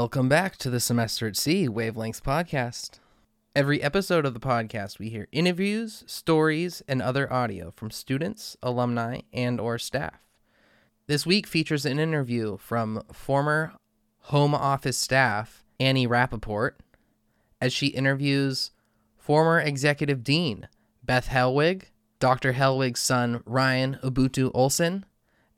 Welcome back to the Semester at Sea Wavelengths podcast. Every episode of the podcast, we hear interviews, stories, and other audio from students, alumni, and or staff. This week features an interview from former Home Office staff Annie Rappaport as she interviews former Executive Dean Beth Helwig, Dr. Helwig's son Ryan Ubuntu Olson,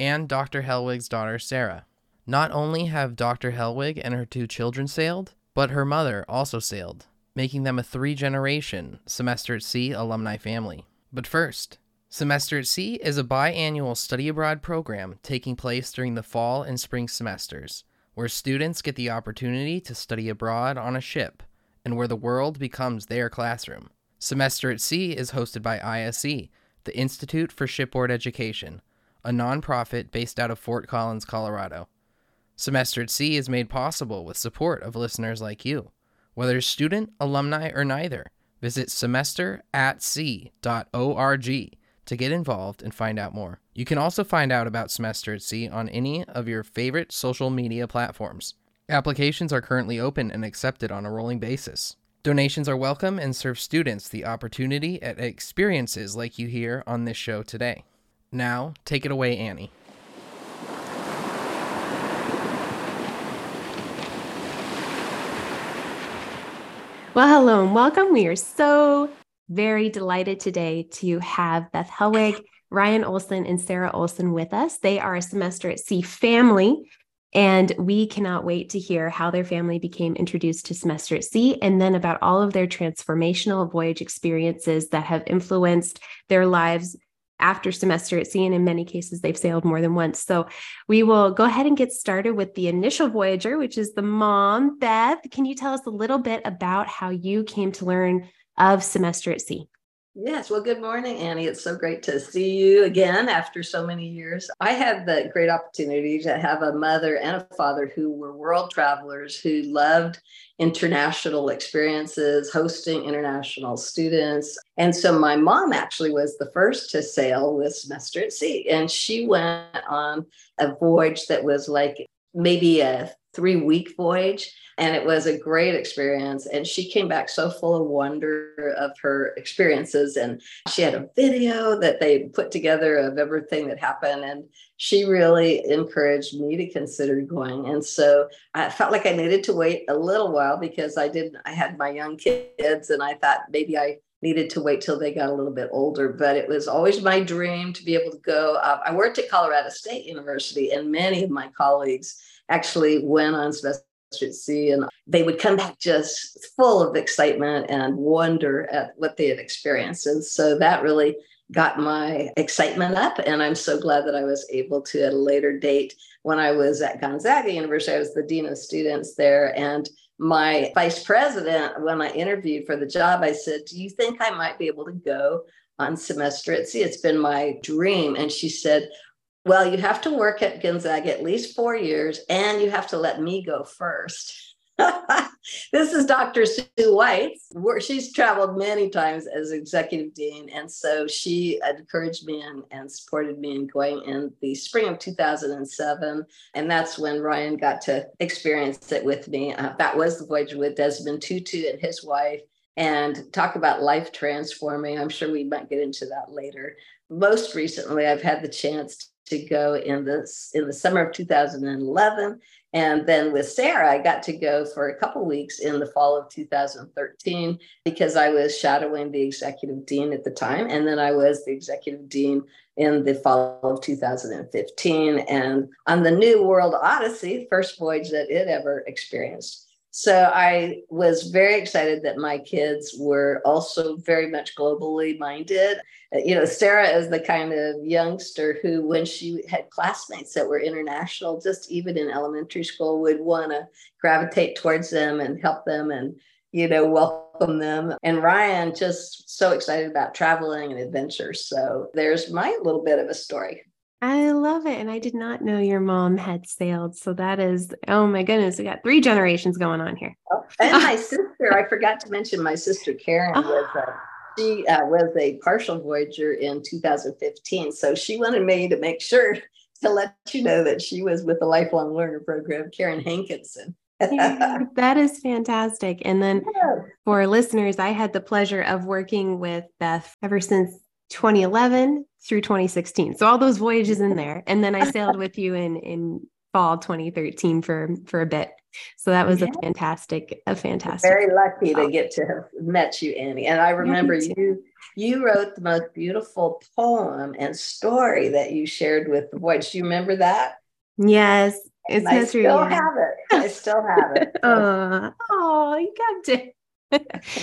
and Dr. Helwig's daughter Sarah. Not only have Dr. Helwig and her two children sailed, but her mother also sailed, making them a three generation Semester at Sea alumni family. But first, Semester at Sea is a biannual study abroad program taking place during the fall and spring semesters, where students get the opportunity to study abroad on a ship and where the world becomes their classroom. Semester at Sea is hosted by ISE, the Institute for Shipboard Education, a nonprofit based out of Fort Collins, Colorado. Semester at Sea is made possible with support of listeners like you. Whether student, alumni, or neither, visit semesteratsea.org to get involved and find out more. You can also find out about Semester at Sea on any of your favorite social media platforms. Applications are currently open and accepted on a rolling basis. Donations are welcome and serve students the opportunity at experiences like you hear on this show today. Now, take it away, Annie. Well, hello and welcome. We are so very delighted today to have Beth Helwig, Ryan Olson, and Sarah Olson with us. They are a semester at sea family, and we cannot wait to hear how their family became introduced to semester at sea and then about all of their transformational voyage experiences that have influenced their lives after semester at sea. And in many cases, they've sailed more than once. So we will go ahead and get started with the initial voyager, which is the mom. Beth, can you tell us a little bit about how you came to learn of semester at sea? Yes, well, good morning, Annie. It's so great to see you again after so many years. I had the great opportunity to have a mother and a father who were world travelers who loved international experiences, hosting international students. And so my mom actually was the first to sail with Semester at Sea, and she went on a voyage that was like maybe a three week voyage and it was a great experience. And she came back so full of wonder of her experiences and she had a video that they put together of everything that happened and she really encouraged me to consider going. And so i felt like i needed to wait a little while because i didn't i had my young kids and i thought maybe i needed to wait till they got a little bit older. But it was always my dream to be able to go. Uh, i worked at colorado state university and many of my colleagues actually went on semester at sea and they would come back just full of excitement and wonder at what they had experienced. And so that really got my excitement up and i'm so glad that i was able to at a later date when i was at gonzaga university i was the dean of students there and my vice president when i interviewed for the job i said do you think i might be able to go on semester at sea? It's been my dream. And she said well, you have to work at Gonzaga at least four years, and you have to let me go first. this is Dr. Sue White. She's traveled many times as executive dean, and so she encouraged me and, and supported me in going in the spring of 2007. And that's when Ryan got to experience it with me. Uh, that was the voyage with Desmond Tutu and his wife. And talk about life transforming. I'm sure we might get into that later. Most recently, I've had the chance to go in the in the summer of 2011 and then with sarah i got to go for a couple weeks in the fall of 2013 because i was shadowing the executive dean at the time. And then i was the executive dean in the fall of 2015 and on the new world odyssey first voyage that it ever experienced so I was very excited that my kids were also very much globally minded. Uh, you know, Sarah is the kind of youngster who, when she had classmates that were international, just even in elementary school, would want to gravitate towards them and help them and, you know, welcome them. And Ryan just so excited about traveling and adventure. So there's my little bit of a story. I love it. And I did not know your mom had sailed. So that is, oh my goodness, we got three generations going on here. Oh, and my sister, I forgot to mention my sister Karen was a, she uh, was a partial voyager in 2015. So she wanted me to make sure to let you know that she was with the Lifelong Learner Program, Karen Hankinson. that is fantastic. And then for listeners, I had the pleasure of working with Beth ever since 2011 through 2016. So all those voyages in there. And then I sailed with you in in fall 2013 for for a bit. So that was yeah. a fantastic, a fantastic. Very lucky to get to have met you, Annie. And I remember yeah, you you wrote the most beautiful poem and story that you shared with the voyage. Do you remember that? Yes. It's I still yeah. have it. I still have it. oh, oh, you got it.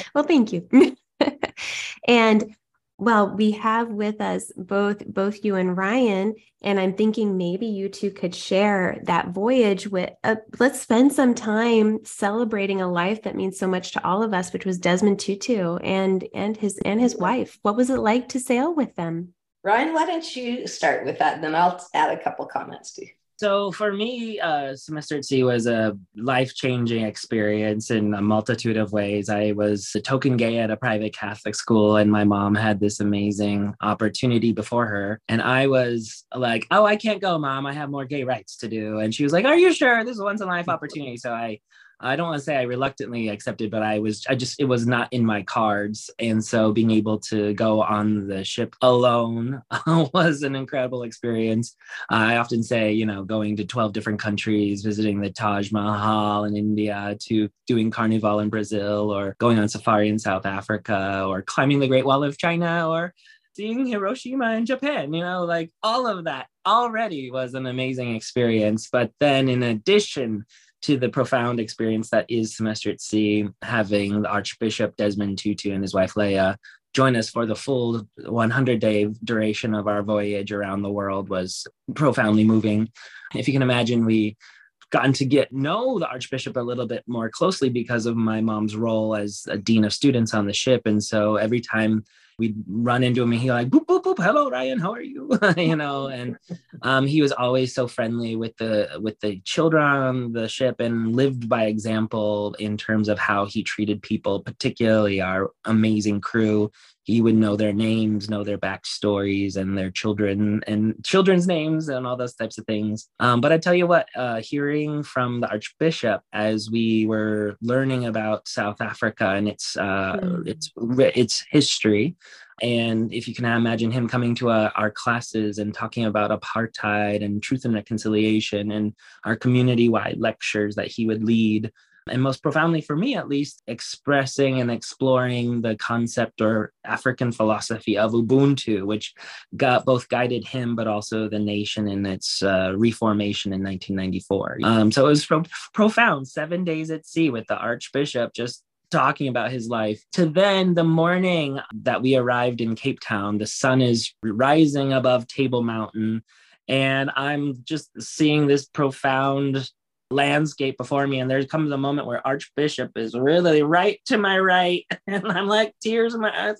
well, thank you. and well, we have with us both both you and Ryan, and I'm thinking maybe you two could share that voyage with. Uh, let's spend some time celebrating a life that means so much to all of us, which was Desmond Tutu and and his and his wife. What was it like to sail with them? Ryan, why don't you start with that, and then I'll add a couple comments to you. So for me, uh, semester at sea was a life changing experience in a multitude of ways. I was a token gay at a private Catholic school, and my mom had this amazing opportunity before her. And I was like, "Oh, I can't go, mom. I have more gay rights to do." And she was like, "Are you sure? This is once in life opportunity." So I I don't want to say I reluctantly accepted, but I was, I just, it was not in my cards. And so being able to go on the ship alone was an incredible experience. I often say, you know, going to 12 different countries, visiting the Taj Mahal in India, to doing Carnival in Brazil, or going on safari in South Africa, or climbing the Great Wall of China, or seeing Hiroshima in Japan, you know, like all of that already was an amazing experience. But then in addition, to the profound experience that is semester at sea, having the Archbishop Desmond Tutu and his wife Leah join us for the full 100 day duration of our voyage around the world was profoundly moving. If you can imagine, we gotten to get know the archbishop a little bit more closely because of my mom's role as a dean of students on the ship and so every time we'd run into him and he'd like boop boop boop hello ryan how are you? You know and um, he was always so friendly with the with the children on the ship and lived by example in terms of how he treated people particularly our amazing crew he would know their names, know their backstories and their children and children's names and all those types of things. Um, but I tell you what, uh, hearing from the Archbishop as we were learning about South Africa and its uh, mm. its its history, and if you can imagine him coming to uh, our classes and talking about apartheid and truth and reconciliation and our community wide lectures that he would lead and most profoundly for me at least expressing and exploring the concept or african philosophy of ubuntu which got both guided him but also the nation in its uh, reformation in 1994 um, so it was pro- profound seven days at sea with the archbishop just talking about his life. To then the morning that we arrived in cape town the sun is rising above table mountain and i'm just seeing this profound landscape before me and there comes a moment where archbishop is really right to my right and i'm like tears in my eyes.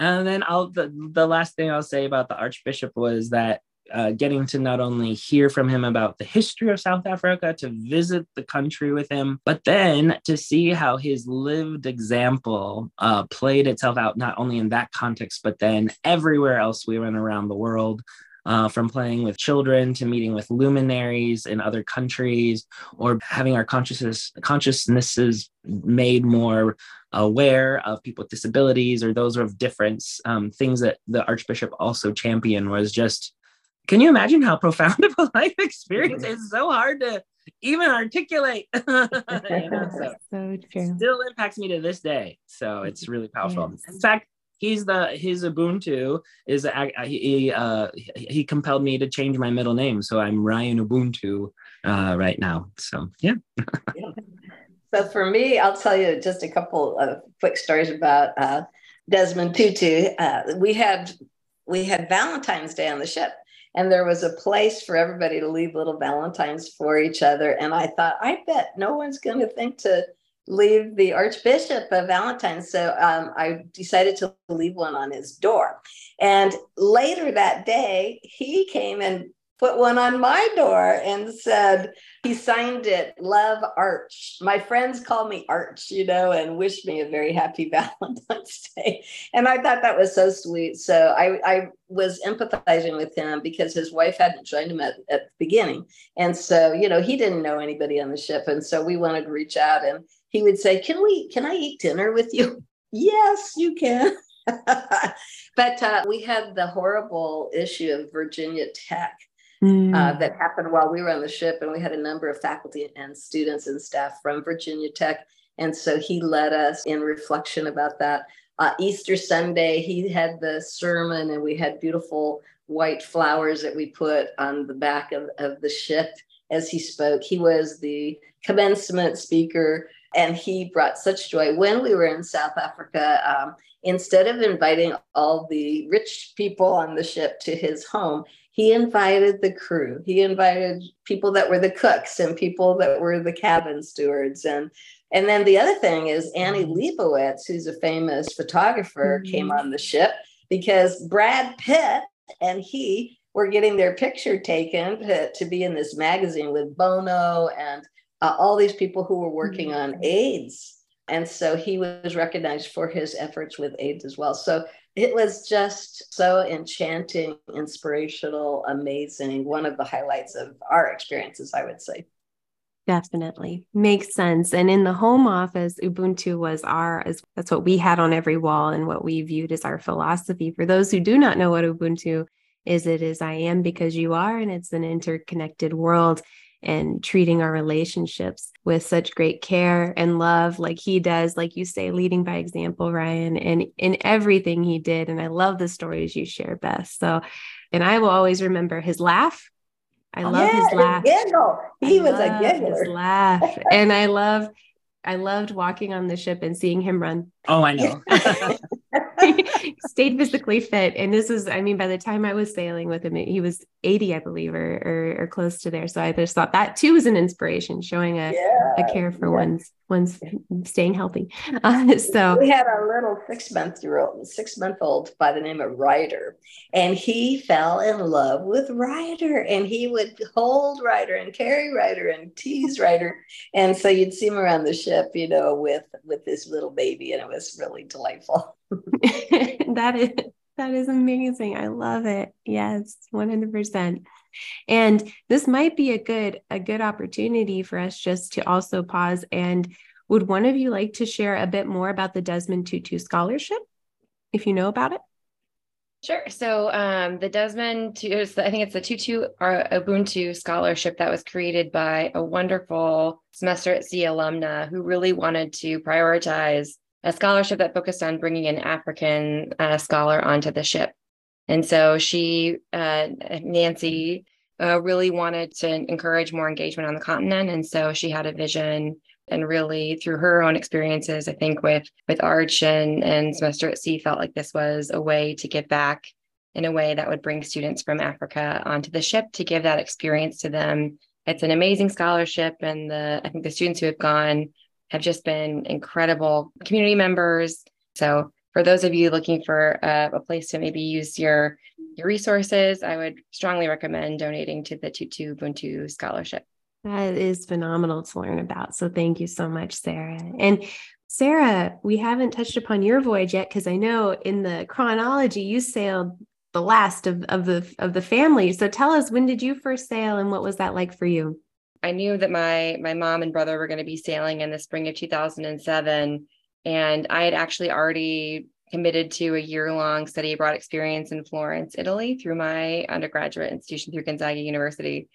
And then i'll the, the last thing i'll say about the archbishop was that uh, getting to not only hear from him about the history of South Africa, to visit the country with him, but then to see how his lived example uh, played itself out, not only in that context, but then everywhere else we went around the world uh, from playing with children to meeting with luminaries in other countries or having our consciousness consciousnesses made more aware of people with disabilities or those of difference um, things that the archbishop also championed was just can you imagine how profound of a life experience? It's so hard to even articulate. You know, so, so true. still impacts me to this day. So it's really powerful. Yes. in fact he's the his Ubuntu is he uh, he compelled me to change my middle name, so I'm Ryan Ubuntu uh, right now. So yeah. yeah. So for me, I'll tell you just a couple of quick stories about uh, Desmond Tutu. Uh, we had we had Valentine's Day on the ship, and there was a place for everybody to leave little valentines for each other. And I thought, I bet no one's going to think to leave the Archbishop of Valentine. So um, I decided to leave one on his door. And later that day, he came and put one on my door and said, he signed it, Love Arch. My friends call me Arch, you know, and wish me a very happy Valentine's Day. And I thought that was so sweet. So I, I was empathizing with him because his wife hadn't joined him at, at the beginning. And so, you know, he didn't know anybody on the ship. And so we wanted to reach out and he would say, Can we, can I eat dinner with you? yes, you can. but uh, we had the horrible issue of Virginia Tech mm. uh, that happened while we were on the ship, and we had a number of faculty and students and staff from Virginia Tech. And so he led us in reflection about that. Uh, Easter Sunday, he had the sermon, and we had beautiful white flowers that we put on the back of, of the ship as he spoke. He was the commencement speaker and he brought such joy when we were in south africa um, instead of inviting all the rich people on the ship to his home he invited the crew he invited people that were the cooks and people that were the cabin stewards and and then the other thing is annie mm-hmm. leibovitz who's a famous photographer mm-hmm. came on the ship because brad pitt and he were getting their picture taken to, to be in this magazine with bono and uh, all these people who were working on mm-hmm. AIDS and so he was recognized for his efforts with AIDS as well. So it was just so enchanting, inspirational, amazing. One of the highlights of our experiences, I would say. Definitely makes sense. And in the home office, Ubuntu was our, as that's what we had on every wall and what we viewed as our philosophy. For those who do not know what Ubuntu is, it is I am because you are, and it's an interconnected world and treating our relationships with such great care and love like he does like you say leading by example ryan and in everything he did and i love the stories you share beth so and i will always remember his laugh i oh, love yeah, his laugh giggle. he I was a giggler his laugh and i love I loved walking on the ship and seeing him run. Oh, I know. stayed physically fit. And this is, I mean, by the time I was sailing with him, he was 80, I believe, or, or, or close to there. So I just thought that too was an inspiration, showing a, yeah, a care for yeah. one's one's staying healthy. Uh, so we had a little six month year old, six month old by the name of Ryder, and he fell in love with Ryder, and he would hold Ryder and carry Ryder and tease Ryder, and so you'd see him around the ship, you know, with with this little baby, and it was really delightful. that is that is amazing. I love it. Yes, 100%. And this might be a good a good opportunity for us just to also pause and would one of you like to share a bit more about the Desmond Tutu scholarship if you know about it? Sure. So um, the Desmond, I think it's the Tutu or Ubuntu scholarship that was created by a wonderful semester at sea alumna who really wanted to prioritize a scholarship that focused on bringing an African uh, scholar onto the ship. And so she, uh, Nancy, uh, really wanted to encourage more engagement on the continent. And so she had a vision and really through her own experiences, I think with with Arch and, and Semester at Sea felt like this was a way to give back in a way that would bring students from Africa onto the ship to give that experience to them. It's an amazing scholarship. And the I think the students who have gone have just been incredible community members. So for those of you looking for a, a, place to maybe use your your resources, I would strongly recommend donating to the Tutu Ubuntu Scholarship. That is phenomenal to learn about. So thank you so much, Sarah. And Sarah, we haven't touched upon your voyage yet because I know in the chronology you sailed the last of, of the of the family. So tell us when did you first sail and what was that like for you? I knew that my my mom and brother were going to be sailing in the spring of 2007 and I had actually already committed to a year-long study abroad experience in Florence, Italy through my undergraduate institution through Gonzaga University.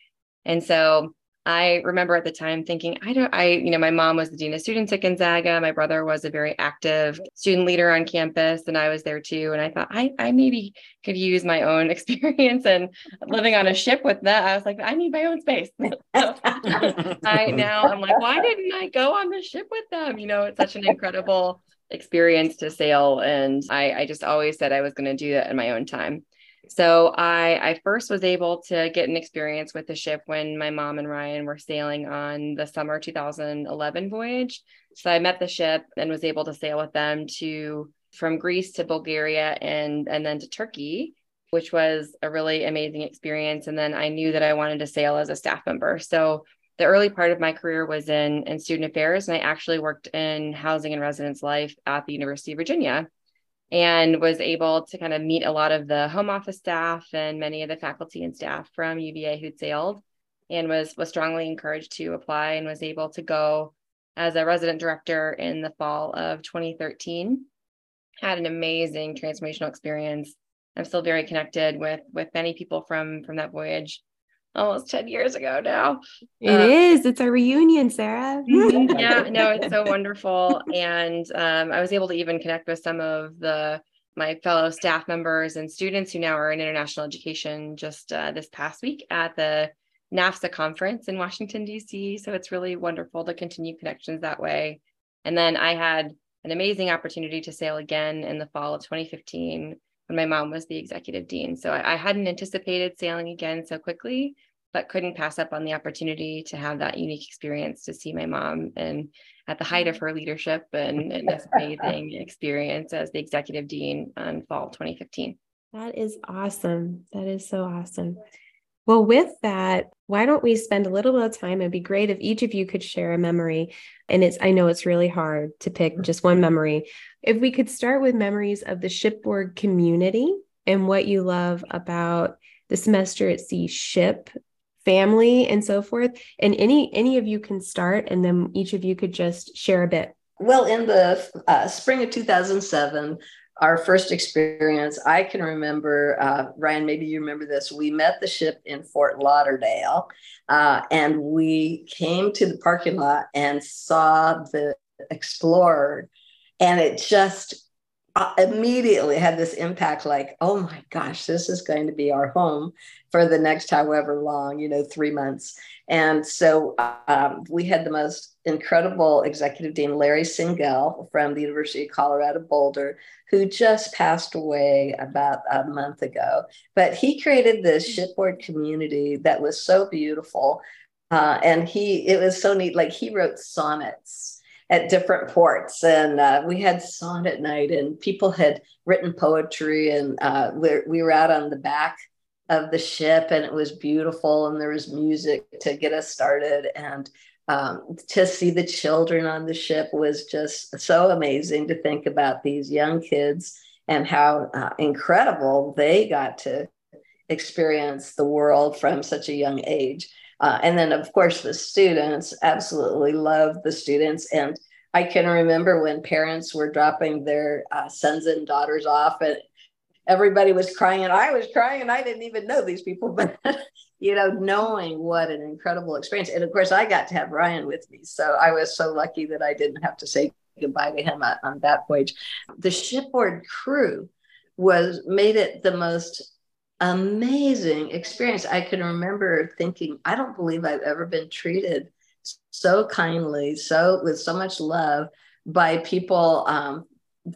And so I remember at the time thinking, I don't, I, you know, my mom was the dean of students at Gonzaga. My brother was a very active student leader on campus, and I was there too. And I thought, I, I maybe could use my own experience and living on a ship with that. I was like, I need my own space. I now I'm like, why didn't I go on the ship with them? You know, it's such an incredible experience to sail. And I, I just always said I was going to do that in my own time. So I I first was able to get an experience with the ship when my mom and Ryan were sailing on the summer 2011 voyage. So I met the ship and was able to sail with them to from Greece to Bulgaria and and then to Turkey. which was a really amazing experience. And then I knew that I wanted to sail as a staff member. So the early part of my career was in, in student affairs, and I actually worked in housing and residence life at the University of Virginia and was able to kind of meet a lot of the home office staff and many of the faculty and staff from UVA who'd sailed and was was strongly encouraged to apply and was able to go as a resident director in the fall of 2013 had an amazing transformational experience. I'm still very connected with with many people from from that voyage almost 10 years ago now It uh, is. it's a reunion sarah mm-hmm. yeah no it's so wonderful and um, i was able to even connect with some of the my fellow staff members and students who now are in international education just uh, this past week at the NAFSA conference in Washington, D.C. So it's really wonderful to continue connections that way. And then I had an amazing opportunity to sail again in the fall of 2015 when my mom was the executive dean. So I, I hadn't anticipated sailing again so quickly, but couldn't pass up on the opportunity to have that unique experience to see my mom and at the height of her leadership and, and this amazing experience as the executive dean in fall 2015. That is awesome. That is so awesome. Well, with that, why don't we spend a little bit of time? It'd be great if each of you could share a memory. And it's, I know it's really hard to pick just one memory. If we could start with memories of the shipboard community and what you love about the semester at sea ship family and so forth and any any of you can start and then each of you could just share a bit well in the uh, spring of 2007 our first experience, I can remember, uh, Ryan, maybe you remember this. We met the ship in Fort Lauderdale uh, and we came to the parking lot and saw the Explorer. And it just uh, immediately had this impact like, oh my gosh, this is going to be our home for the next however long, you know, three months. And so um, we had the most incredible executive dean, Larry Singell from the University of Colorado Boulder, who just passed away about a month ago. But he created this shipboard community that was so beautiful. Uh, and he, it was so neat. Like he wrote sonnets at different ports. And uh, we had sonnet night and people had written poetry and uh, we were out on the back of the ship and it was beautiful and there was music to get us started. And um, to see the children on the ship was just so amazing to think about these young kids and how uh, incredible they got to experience the world from such a young age. Uh, and then of course the students absolutely loved the students and i can remember when parents were dropping their uh, sons and daughters off and everybody was crying and I was crying and I didn't even know these people, but you know, knowing what an incredible experience. And of course I got to have Ryan with me. So I was so lucky that I didn't have to say goodbye to him on, on that voyage. The shipboard crew was made it the most amazing experience. I can remember thinking, I don't believe I've ever been treated so kindly, so with so much love by people um,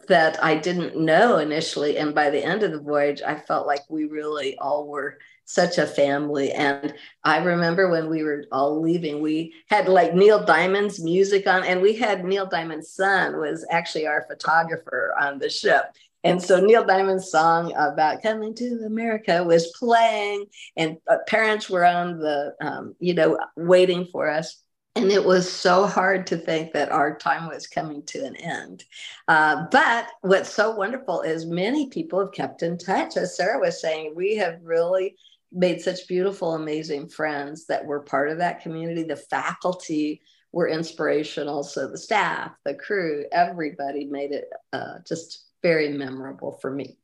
that I didn't know initially. And by the end of the voyage, I felt like we really all were such a family. And I remember when we were all leaving, we had like Neil Diamond's music on, and we had Neil Diamond's son was actually our photographer on the ship. And so Neil Diamond's song about coming to America was playing, and uh, parents were on the, um, you know, waiting for us and it was so hard to think that our time was coming to an end. Uh, but what's so wonderful is many people have kept in touch. As Sarah was saying, we have really made such beautiful, amazing friends that were part of that community. The faculty were inspirational. So the staff, the crew, everybody made it uh, just very memorable for me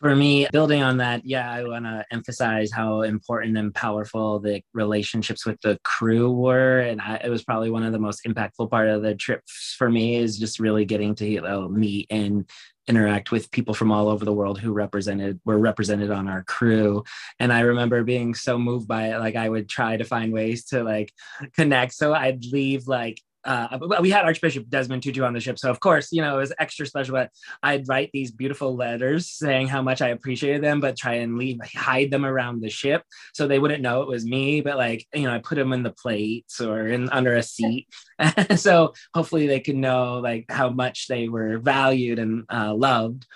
for me, building on that, yeah, I want to emphasize how important and powerful the relationships with the crew were, and I, it was probably one of the most impactful part of the trip for me is just really getting to you know, meet and interact with people from all over the world who represented were represented on our crew. And i remember being so moved by it. Like i would try to find ways to like connect. So i'd leave like uh, we had Archbishop Desmond Tutu on the ship, so of course, you know, it was extra special. But I'd write these beautiful letters saying how much I appreciated them, but try and leave hide them around the ship so they wouldn't know it was me. But like, you know, I put them in the plates or in under a seat, so hopefully they could know like how much they were valued and uh, loved.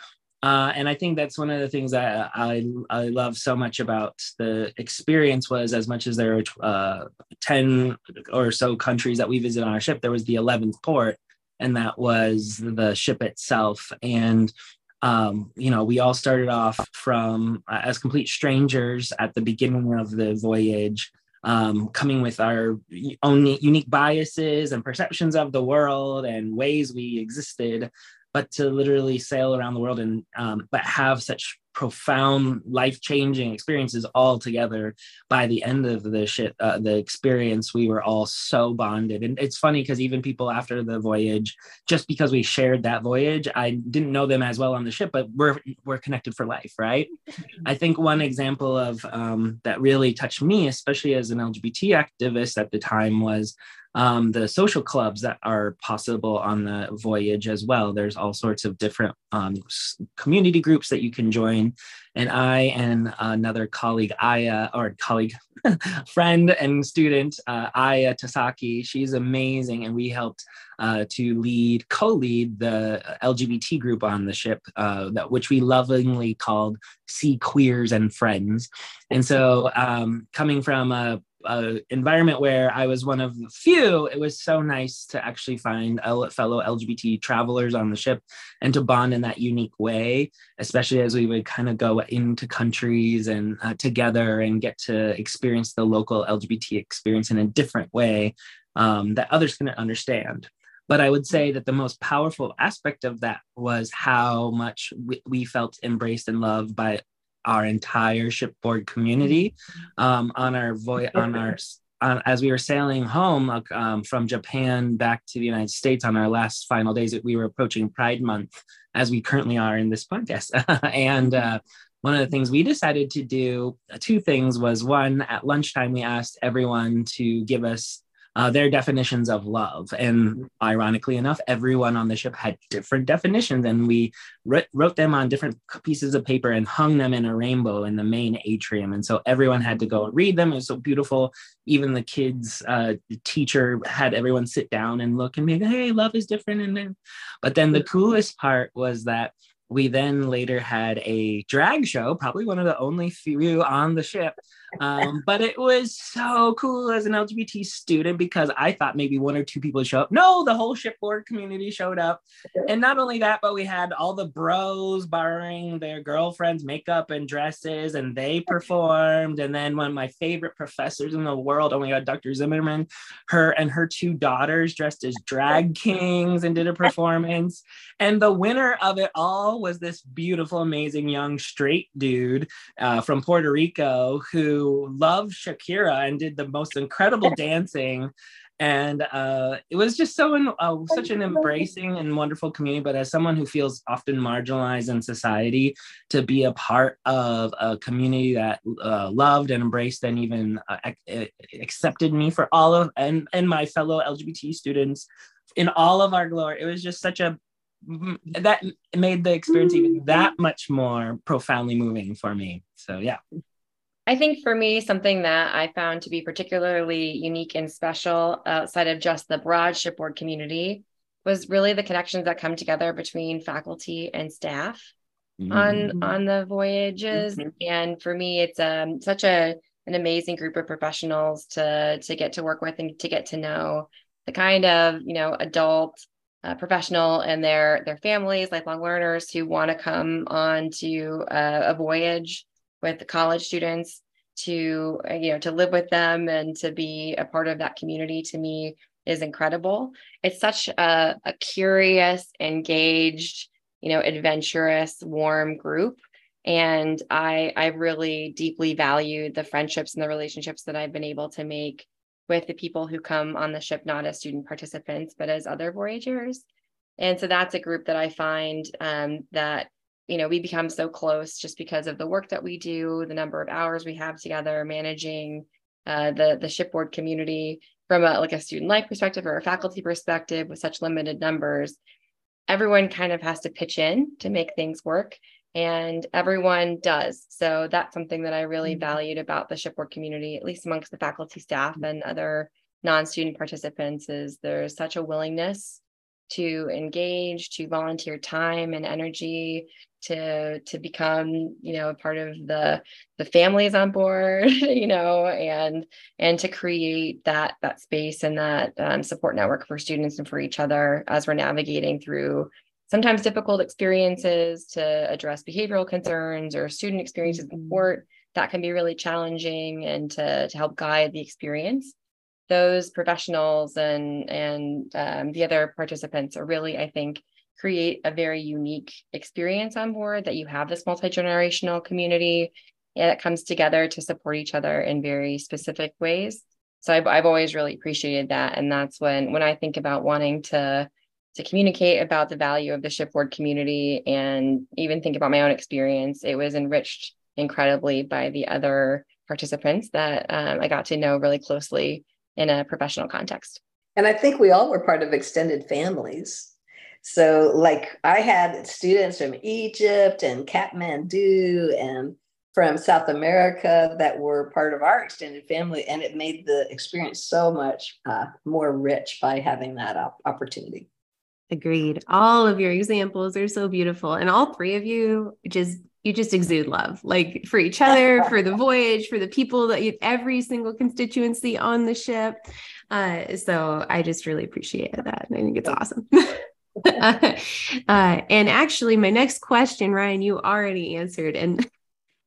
Uh, and I think that's one of the things that I, I love so much about the experience was as much as there were uh, 10 or so countries that we visited on our ship, there was the 11th port, and that was the ship itself. And um, you know, we all started off from uh, as complete strangers at the beginning of the voyage, um, coming with our own unique biases and perceptions of the world and ways we existed but to literally sail around the world and um, but have such profound life-changing experiences all together by the end of the shit uh, the experience we were all so bonded. And it's funny because even people after the voyage just because we shared that voyage i didn't know them as well on the ship but we're we're connected for life right? I think one example of um, that really touched me especially as an lgbt activist at the time was um, the social clubs that are possible on the voyage as well. There's all sorts of different um, community groups that you can join. And I and another colleague, Aya, or colleague, friend and student, uh, Aya Tasaki, she's amazing. And we helped uh, to lead, co lead the LGBT group on the ship, uh, that, which we lovingly called Sea Queers and Friends. And so, um, coming from a uh, environment where I was one of the few, it was so nice to actually find fellow LGBT travelers on the ship and to bond in that unique way, especially as we would kind of go into countries and uh, together and get to experience the local LGBT experience in a different way um, that others couldn't understand. But I would say that the most powerful aspect of that was how much we, we felt embraced and loved by our entire shipboard community um, on our voyage on our on, as we were sailing home um, from Japan back to the United States on our last final days, that we were approaching Pride Month, as we currently are in this podcast. and uh, one of the things we decided to do, uh, two things was one, at lunchtime, we asked everyone to give us uh, their definitions of love. And ironically enough, everyone on the ship had different definitions, and we wrote, them on different pieces of paper and hung them in a rainbow in the main atrium. And so everyone had to go and read them. It was so beautiful. Even the kids' uh, teacher had everyone sit down and look and be like, "Hey, love is different." And then, but then the coolest part was that we then later had a drag show, probably one of the only few on the ship. Um, but it was so cool as an LGBT student because I thought maybe one or two people would show up. No, the whole shipboard community showed up. And not only that, but we had all the bros borrowing their girlfriends' makeup and dresses, and they performed. And then one of my favorite professors in the world, oh my God, Dr. Zimmerman, her and her two daughters dressed as drag kings and did a performance. And the winner of it all was this beautiful, amazing young straight dude uh, from Puerto Rico who loved Shakira and did the most incredible dancing. And uh, it was just so uh, such an embracing and wonderful community. But as someone who feels often marginalized in society, to be a part of a community that uh, loved and embraced and even uh, accepted me for all of and and my fellow LGBT students in all of our glory, it was just such a that made the experience even that much more profoundly moving for me. So yeah. I think for me, something that I found to be particularly unique and special outside of just the broad shipboard community was really the connections that come together between faculty and staff mm-hmm. on on the voyages. Mm-hmm. And for me, it's um, such a an amazing group of professionals to to get to work with and to get to know the kind of you know adult uh, professional and their their families, lifelong learners who want to come on to a, a voyage with college students to uh, you know to live with them and to be a part of that community to me is incredible. It's such a, a curious, engaged, you know, adventurous, warm group. And I I really deeply value the friendships and the relationships that I've been able to make with the people who come on the ship not as student participants but as other voyagers and so that's a group that i find um, that you know we become so close just because of the work that we do the number of hours we have together managing uh, the the shipboard community from a like a student life perspective or a faculty perspective with such limited numbers everyone kind of has to pitch in to make things work and everyone does. So that's something that I really mm-hmm. valued about the shipboard community, at least amongst the faculty staff and other non-student participants, is there's such a willingness to engage, to volunteer time and energy, to to become you know a part of the the families on board you know and and to create that that space and that um, support network for students and for each other as we're navigating through sometimes difficult experiences to address behavioral concerns or student experiences mm-hmm. support that can be really challenging and to, to help guide the experience those professionals and and um, the other participants are really i think create a very unique experience on board that you have this multi-generational community that comes together to support each other in very specific ways. So I've, I've always really appreciated that. And that's when when i think about wanting to to communicate about the value of the shipboard community and even think about my own experience it was enriched incredibly by the other participants that um, i got to know really closely in a professional context and i think we all were part of extended families so, like, I had students from Egypt and Kathmandu and from South America that were part of our extended family, and it made the experience so much uh, more rich by having that op- opportunity. Agreed. All of your examples are so beautiful, and all three of you just you just exude love, like for each other, for the voyage, for the people that you, every single constituency on the ship. Uh, so I just really appreciate that. I think it's awesome. uh, and actually, my next question, Ryan, you already answered, and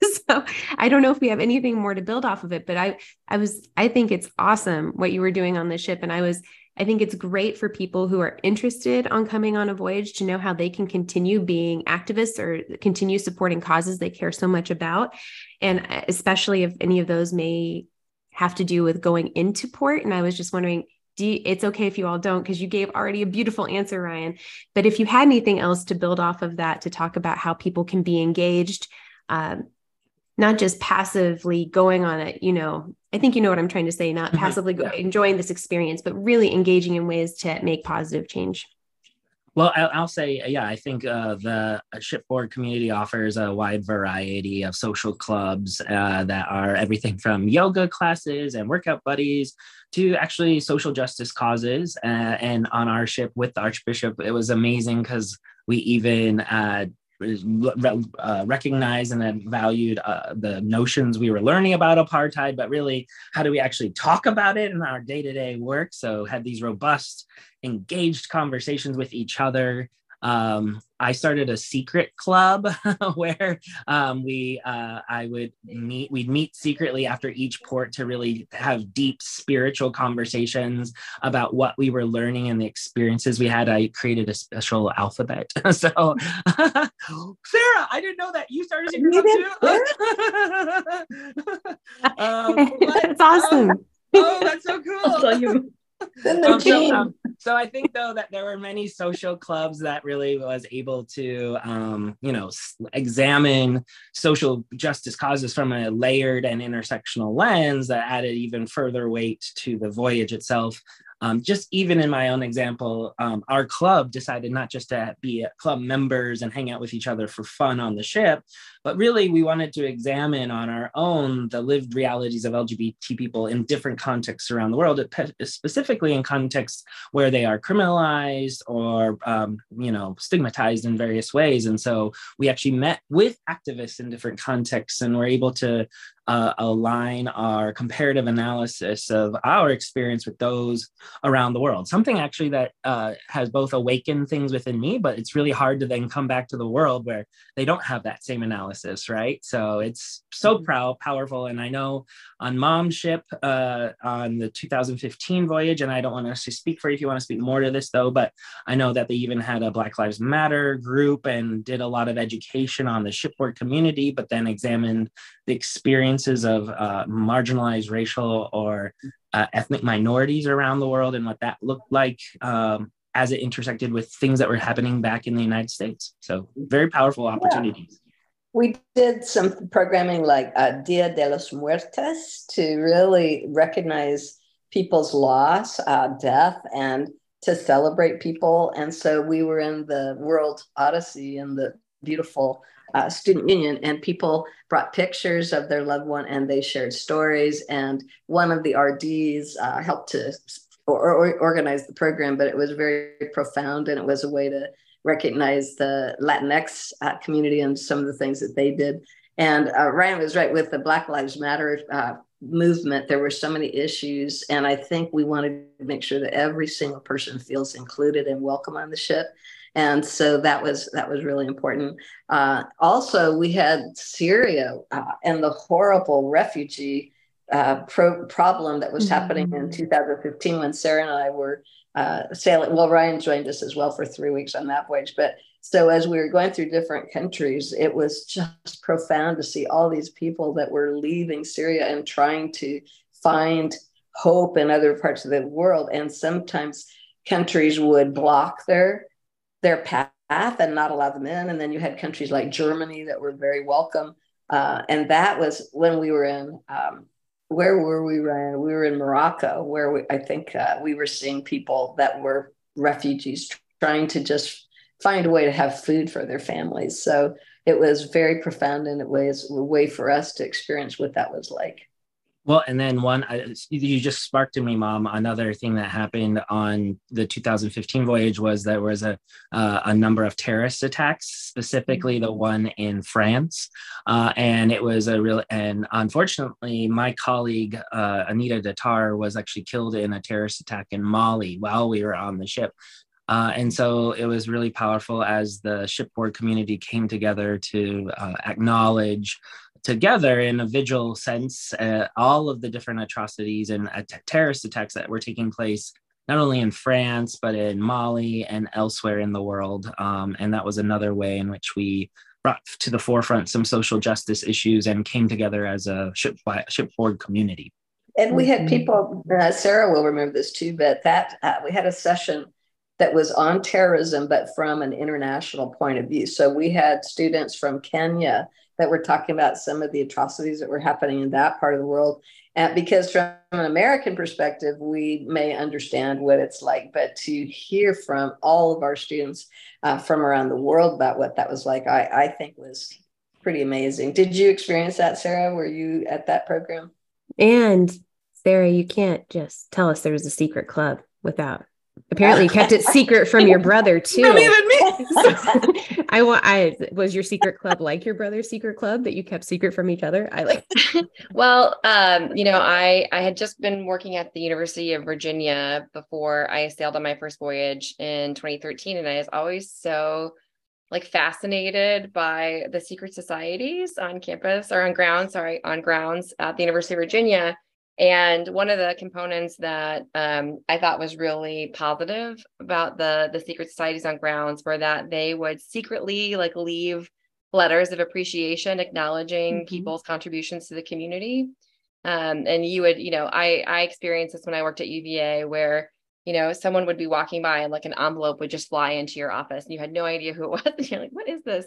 so I don't know if we have anything more to build off of it. But I, I was, I think it's awesome what you were doing on the ship, and I was, I think it's great for people who are interested on coming on a voyage to know how they can continue being activists or continue supporting causes they care so much about, and uh, especially if any of those may have to do with going into port. And I was just wondering you, it's okay if you all don't because you gave already a beautiful answer ryan but if you had anything else to build off of that to talk about how people can be engaged um, not just passively going on it you know i think you know what i'm trying to say not mm-hmm. passively yeah. enjoying this experience but really engaging in ways to make positive change well, I'll say, yeah, I think uh, the shipboard community offers a wide variety of social clubs uh, that are everything from yoga classes and workout buddies to actually social justice causes. Uh, and on our ship with the Archbishop, it was amazing because we even uh, uh, recognized and then valued uh, the notions we were learning about apartheid, but really, how do we actually talk about it in our day to day work? So, had these robust, engaged conversations with each other um, I started a secret club where um, we uh, I would meet we'd meet secretly after each port to really have deep spiritual conversations about what we were learning and the experiences we had. I created a special alphabet. so Sarah, I didn't know that you started a secret club too. um, that's awesome. oh, that's so cool. Um, so, um, so, I think though that there were many social clubs that really was able to, um, you know, examine social justice causes from a layered and intersectional lens that added even further weight to the voyage itself. Um, just even in my own example, um, our club decided not just to be club members and hang out with each other for fun on the ship, but really we wanted to examine on our own the lived realities of LGBT people in different contexts around the world, specifically in contexts where they are criminalized or um, you know stigmatized in various ways. And so we actually met with activists in different contexts and were able to uh, align our comparative analysis of our experience with those around the world. Something actually that uh, has both awakened things within me, but it's really hard to then come back to the world where they don't have that same analysis, right? So it's so mm-hmm. proud, powerful. And I know on Mom's ship uh, on the 2015 voyage, and I don't want to actually speak for you if you want to speak more to this though, but I know that they even had a Black Lives Matter group and did a lot of education on the shipboard community, but then examined the experiences of uh, marginalized racial or uh, ethnic minorities around the world and what that looked like um, as it intersected with things that were happening back in the United States. So, very powerful opportunities. Yeah. We did some programming like uh, Dia de los Muertos to really recognize people's loss, uh, death, and to celebrate people. And so we were in the World Odyssey in the beautiful uh, student union and people brought pictures of their loved one and they shared stories and one of the rds uh, helped to or, or organized the program, but it was very profound and it was a way to recognize the Latinx uh, community and some of the things that they did. And uh, Ryan was right with the Black Lives Matter uh, movement. There were so many issues, and I think we wanted to make sure that every single person feels included and welcome on the ship. And so that was that was really important. Uh, also, we had Syria uh, and the horrible refugee uh, pro- problem that was mm-hmm. happening in 2015 when Sarah and I were uh, sailing. Well, Ryan joined us as well for three weeks on that voyage. But so as we were going through different countries, it was just profound to see all these people that were leaving Syria and trying to find hope in other parts of the world. And sometimes countries would block their their path and not allow them in. And then you had countries like Germany that were very welcome. Uh, and that was when we were in um, where were we, Ryan? We were in Morocco, where we, I think uh, we were seeing people that were refugees trying to just find a way to have food for their families. So it was very profound and it was a way for us to experience what that was like. Well, and then one, you just sparked in me, Mom. Another thing that happened on the 2015 voyage was there was a uh, a number of terrorist attacks, specifically the one in France, uh, and it was a real. And unfortunately, my colleague uh, Anita Datar was actually killed in a terrorist attack in Mali while we were on the ship. Uh, and so it was really powerful as the shipboard community came together to uh, acknowledge together in a vigil sense uh, all of the different atrocities and uh, terrorist attacks that were taking place not only in France but in Mali and elsewhere in the world. Um, and that was another way in which we brought to the forefront some social justice issues and came together as a ship shipboard community. And we had mm-hmm. people. Uh, Sarah will remember this too, but that uh, we had a session that was on terrorism, but from an international point of view. So we had students from Kenya that we're talking about some of the atrocities that were happening in that part of the world. And because from an American perspective, we may understand what it's like, but to hear from all of our students uh, from around the world about what that was like, I, I think was pretty amazing. Did you experience that, Sarah? Were you at that program? And Sarah, you can't just tell us there was a secret club without apparently you kept it secret from your brother too. Not even me. I want. I was your secret club like your brother's secret club that you kept secret from each other. I like. well, um, you know, I I had just been working at the University of Virginia before I sailed on my first voyage in 2013, and I was always so like fascinated by the secret societies on campus or on grounds. Sorry, on grounds at the University of Virginia and one of the components that um, I thought was really positive about the the secret societies on grounds were that they would secretly like leave letters of appreciation acknowledging mm-hmm. people's contributions to the community. Um, and you would, you know, I I experienced this when I worked at UVA where you know someone would be walking by and like an envelope would just fly into your office and you had no idea who it was. And you're like, what is this?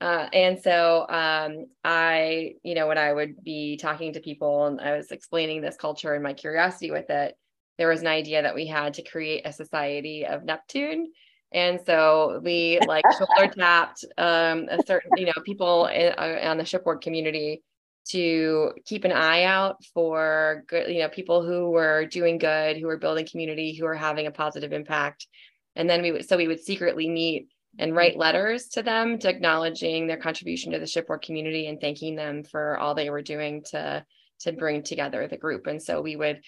Uh, and so um, I, you know, when I would be talking to people and I was explaining this culture and my curiosity with it, there was an idea that we had to create a society of Neptune. And so we like shoulder tapped um, a certain, you know, people in, uh, on the shipboard community to keep an eye out for good, you know, people who were doing good, who were building community, who were having a positive impact. And then we would, so we would secretly meet and write letters to them to acknowledging their contribution to the shipboard community and thanking them for all they were doing to to bring together the group. And so we would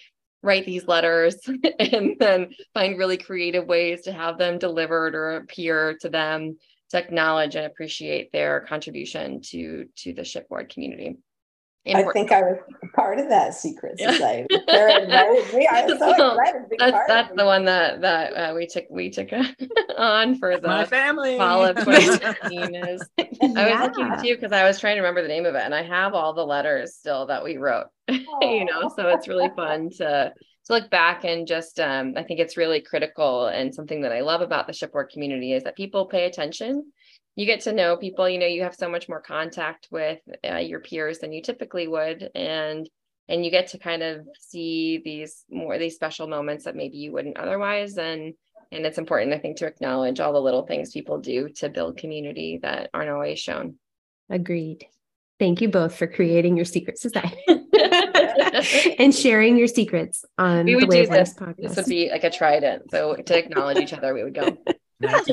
write these letters and then find really creative ways to have them delivered or appear to them to acknowledge and appreciate their contribution to to the shipboard community I think I was part of that secret society. me. I was so excited. That's, that's the one that that uh, we took we took on for the my family fall of 2015. Is I was looking too because I was trying to remember the name of it, and I have all the letters still that we wrote. you know, so it's really fun to to look back and just um, I think it's really critical and something that I love about the shipboard community is that people pay attention you get to know people you know you have so much more contact with uh, your peers than you typically would and and you get to kind of see these more these special moments that maybe you wouldn't otherwise and and it's important i think to acknowledge all the little things people do to build community that aren't always shown agreed thank you both for creating your secret society and sharing your secrets on we the would do this. podcast. This would be like a trident. So to acknowledge each other, we would go,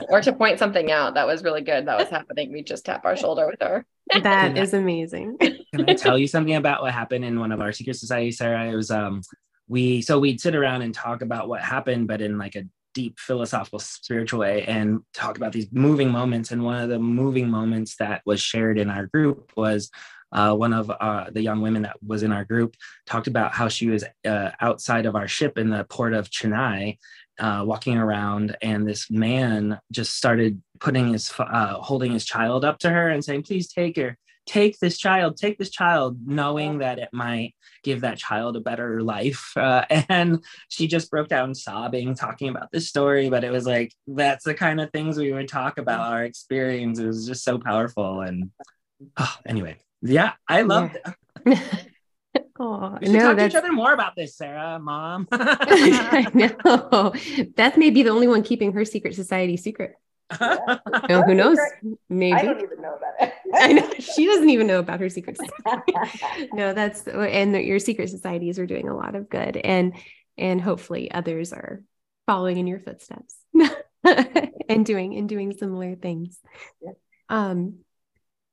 or to point something out that was really good that was happening. We just tap our shoulder with her. that Can I- is amazing. Can I tell you something about what happened in one of our secret societies, Sarah? It was um we so we'd sit around and talk about what happened, but in like a deep philosophical spiritual way and talk about these moving moments. And one of the moving moments that was shared in our group was uh, one of uh, the young women that was in our group talked about how she was uh, outside of our ship in the port of Chennai, uh, walking around, and this man just started putting his, uh, holding his child up to her and saying, "Please take her, take this child, take this child," knowing that it might give that child a better life. Uh, and she just broke down sobbing, talking about this story. But it was like that's the kind of things we would talk about our experience. It was just so powerful. And oh, anyway, yeah, I loved it. oh, We should no, talk to each other more about this, Sarah, mom. I know. Beth may be the only one keeping her secret society secret. No, who knows? Maybe. I don't even know about it. I know she doesn't even know about her secret society. no, that's and your secret societies are doing a lot of good, and and hopefully others are following in your footsteps and doing and doing similar things. Yeah. Um,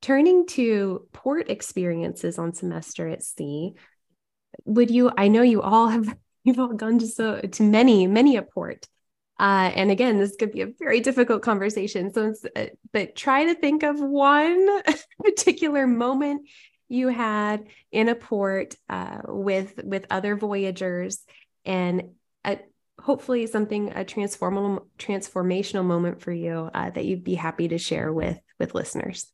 turning to port experiences on semester at sea, would you? I know you all have you've all gone to so to many many a port. Uh, and again, this could be a very difficult conversation. So, uh, but try to think of one particular moment you had in a port uh, with with other voyagers, and a, hopefully something a transformational transformational moment for you uh, that you'd be happy to share with with listeners.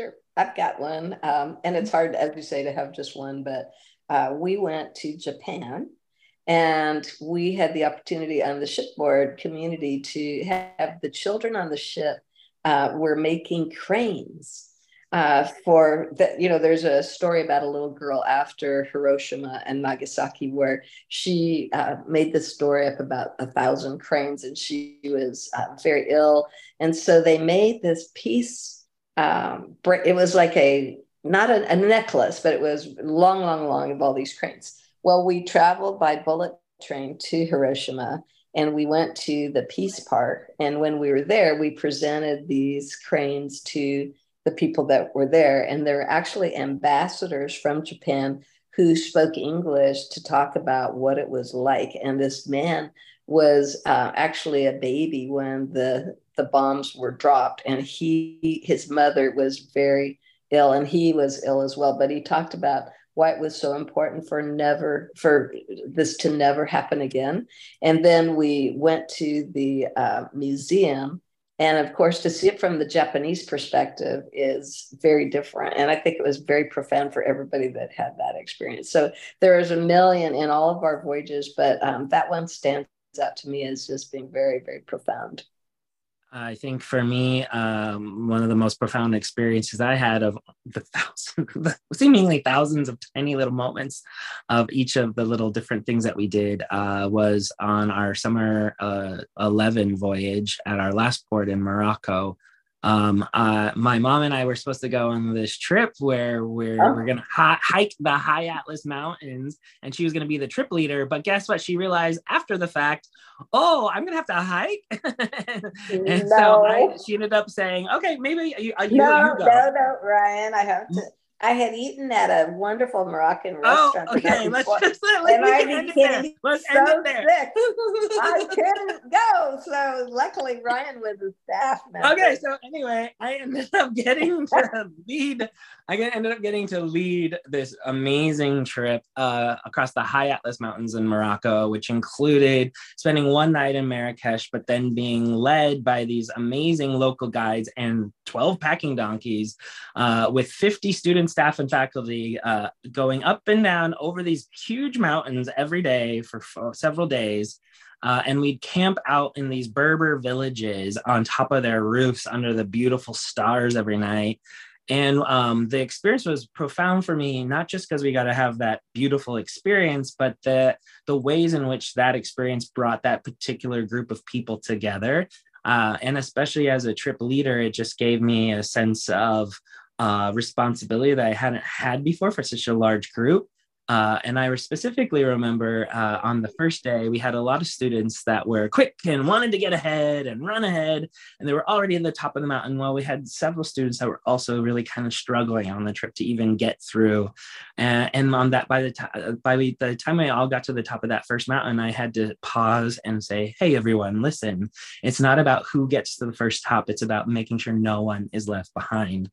Sure, I've got one, um, and it's hard, as you say, to have just one. But uh, we went to Japan, and we had the opportunity on the shipboard community to have the children on the ship uh, were making cranes uh, for that. You know, there's a story about a little girl after Hiroshima and Nagasaki where she uh, made this story up about a thousand cranes, and she was uh, very ill, and so they made this piece um, it was like a not a, a, necklace, but it was long, long, long of all these cranes. Well, we traveled by bullet train to Hiroshima and we went to the Peace Park. And when we were there, we presented these cranes to the people that were there. And there were actually ambassadors from Japan who spoke English to talk about what it was like. And this man was uh, actually a baby when the the bombs were dropped and he his mother was very ill and he was ill as well but he talked about why it was so important for never for this to never happen again. And then we went to the uh, museum and of course to see it from the japanese perspective is very different and i think it was very profound for everybody that had that experience. So there is a million in all of our voyages but um, that one stands out to me as just being very very profound I think for me, um, one of the most profound experiences I had of the thousands, seemingly thousands of tiny little moments of each of the little different things that we did uh, was on our summer uh, 11 voyage at our last port in Morocco. Um, uh, my mom and I were supposed to go on this trip where we're, Oh. we're going to hi- hike the high Atlas Mountains, and she was going to be the trip leader. But guess what? She realized after the fact, oh, I'm going to have to hike. and so I, she ended up saying, okay, maybe you, uh, you, no, you go. no, no, Ryan. I have to. I had eaten at a wonderful Moroccan Oh, restaurant. the okay. Let's just let, and we I end it became. Let's so end it there. sick. I couldn't go. So luckily, Ryan was a staff member. Okay, so anyway, I ended up getting to lead. I ended up getting to lead this amazing trip uh, across the high Atlas Mountains in Morocco, which included spending one night in Marrakesh, but then being led by these amazing local guides and 12 packing donkeys uh, with 50 student staff and faculty uh, going up and down over these huge mountains every day for f- several days. Uh, and we'd camp out in these Berber villages on top of their roofs under the beautiful stars every night. And um, the experience was profound for me, not just because we got to have that beautiful experience, but the the ways in which that experience brought that particular group of people together. Uh, and especially as a trip leader, it just gave me a sense of uh, responsibility that I hadn't had before for such a large group. Uh, and I specifically remember uh, on the first day, we had a lot of students that were quick and wanted to get ahead and run ahead. And they were already in the top of the mountain, while we had several students that were also really kind of struggling on the trip to even get through. Uh, and on that, by the time by the time I all got to the top of that first mountain, I had to pause and say, "Hey, everyone, listen! It's not about who gets to the first top. It's about making sure no one is left behind."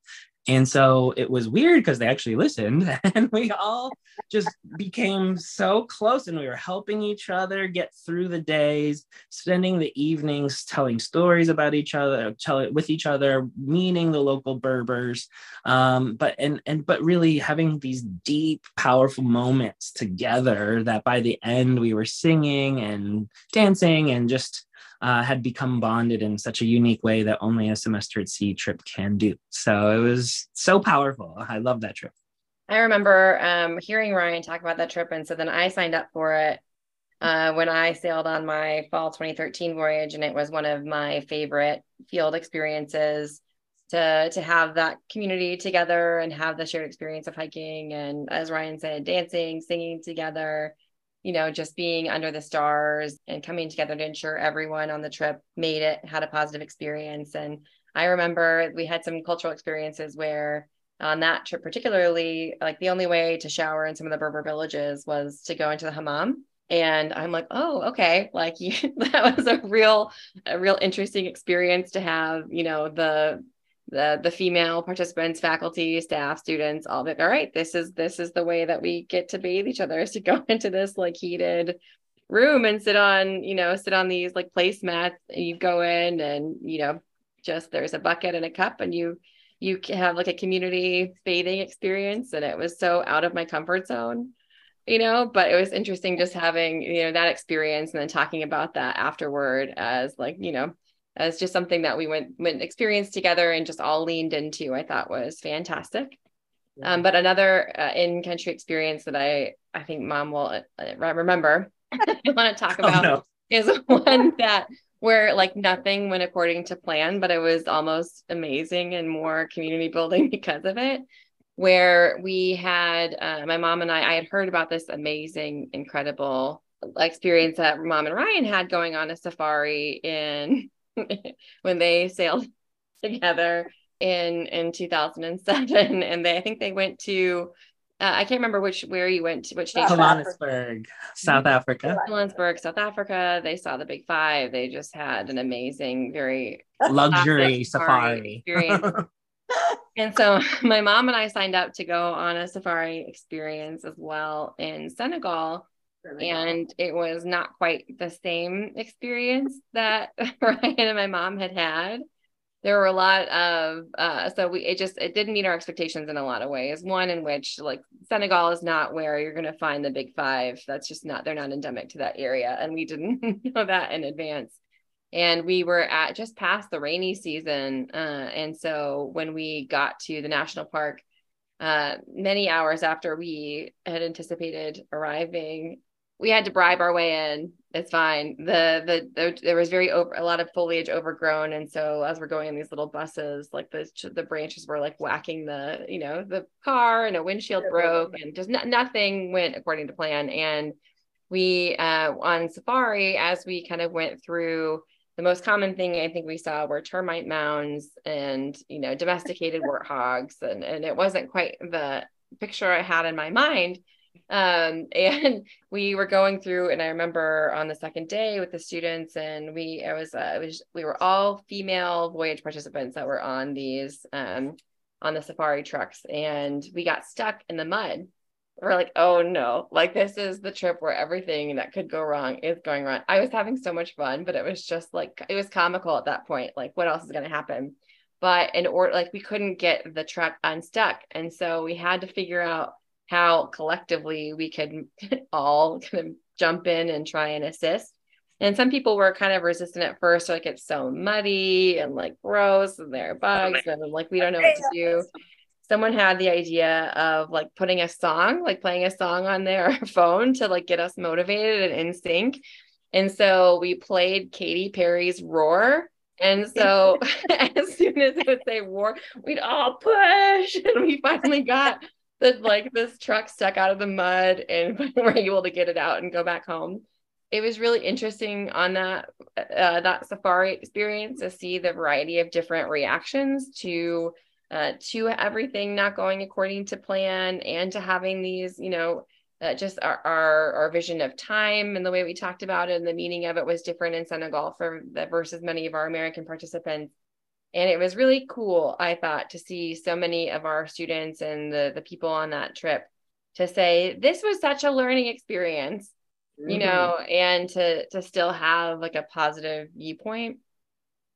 And so it was weird because they actually listened and we all just became so close and we were helping each other get through the days, spending the evenings telling stories about each other, tell it with each other, meeting the local Berbers. Um, but and and but really having these deep, powerful moments together that by the end we were singing and dancing and just uh, had become bonded in such a unique way that only a semester at sea trip can do. So it was so powerful. I love that trip. I remember um, hearing Ryan talk about that trip. And so then I signed up for it uh, when I sailed on my fall 2013 voyage. And it was one of my favorite field experiences to, to have that community together and have the shared experience of hiking. And as Ryan said, dancing, singing together you know, just being under the stars and coming together to ensure everyone on the trip made it, had a positive experience. And I remember we had some cultural experiences where on that trip, particularly, like the only way to shower in some of the Berber villages was to go into the hammam. And I'm like, oh, okay. Like you, that was a real, a real interesting experience to have, you know, the the the female participants faculty staff students all that all right this is this is the way that we get to bathe each other is to go into this like heated room and sit on you know sit on these like placemats. And you go in and you know just there's a bucket and a cup and you you have like a community bathing experience and it was so out of my comfort zone you know but it was interesting just having you know that experience and then talking about that afterward as like you know as just something that we went went experienced together and just all leaned into i thought was fantastic um, but another uh, in country experience that i i think mom will uh, remember i want to talk oh, about oh, no. is one that where like nothing went according to plan but it was almost amazing and more community building because of it where we had uh, my mom and i i had heard about this amazing incredible experience that mom and ryan had going on a safari in when they sailed together in in 2007 and they I think they went to uh, I can't remember which where you went to which nation. Johannesburg, South Africa. Johannesburg, South Africa. They saw the Big Five. They just had an amazing, very luxury safari experience. and so my mom and I signed up to go on a safari experience as well in Senegal and it was not quite the same experience that Ryan and my mom had had. There were a lot of uh, so we it just it didn't meet our expectations in a lot of ways. One in which like Senegal is not where you're going to find the big five. That's just not they're not endemic to that area, and we didn't know that in advance. And we were at just past the rainy season, uh, and so when we got to the national park, uh, many hours after we had anticipated arriving, we had to bribe our way in. It's fine. The, the, the there was very over a lot of foliage overgrown, and so as we're going in these little buses, like the the branches were like whacking the you know the car, and a windshield broke, and just n- nothing went according to plan. And we uh, on safari as we kind of went through the most common thing I think we saw were termite mounds and you know domesticated warthogs, and and it wasn't quite the picture I had in my mind um, and we were going through and i remember on the second day with the students and we it was uh, was we were all female voyage participants that were on these um, on the safari trucks and we got stuck in the mud. We're like oh no like this is the trip where everything that could go wrong is going wrong. I was having so much fun but it was just like it was comical at that point like what else is going to happen? But in order like we couldn't get the truck unstuck and so we had to figure out how collectively we could all kind of jump in and try and assist. And some people were kind of resistant at first, like it's so muddy and like gross and there are bugs and like we don't know what to do. Someone had the idea of like putting a song, like playing a song on their phone to like get us motivated and in sync. And so we played Katy Perry's Roar. And so as soon as it would say war, we'd all push and we finally got that like this truck stuck out of the mud and we're able to get it out and go back home. It was really interesting on that uh, that safari experience to see the variety of different reactions to uh, to everything not going according to plan and to having these, you know, uh, just our, our, our vision of time and the way we talked about it and the meaning of it was different in Senegal for the versus many of our American participants. And it was really cool, I thought, to see so many of our students and the, the people on that trip to say this was such a learning experience, mm-hmm. you know, and to to still have like a positive viewpoint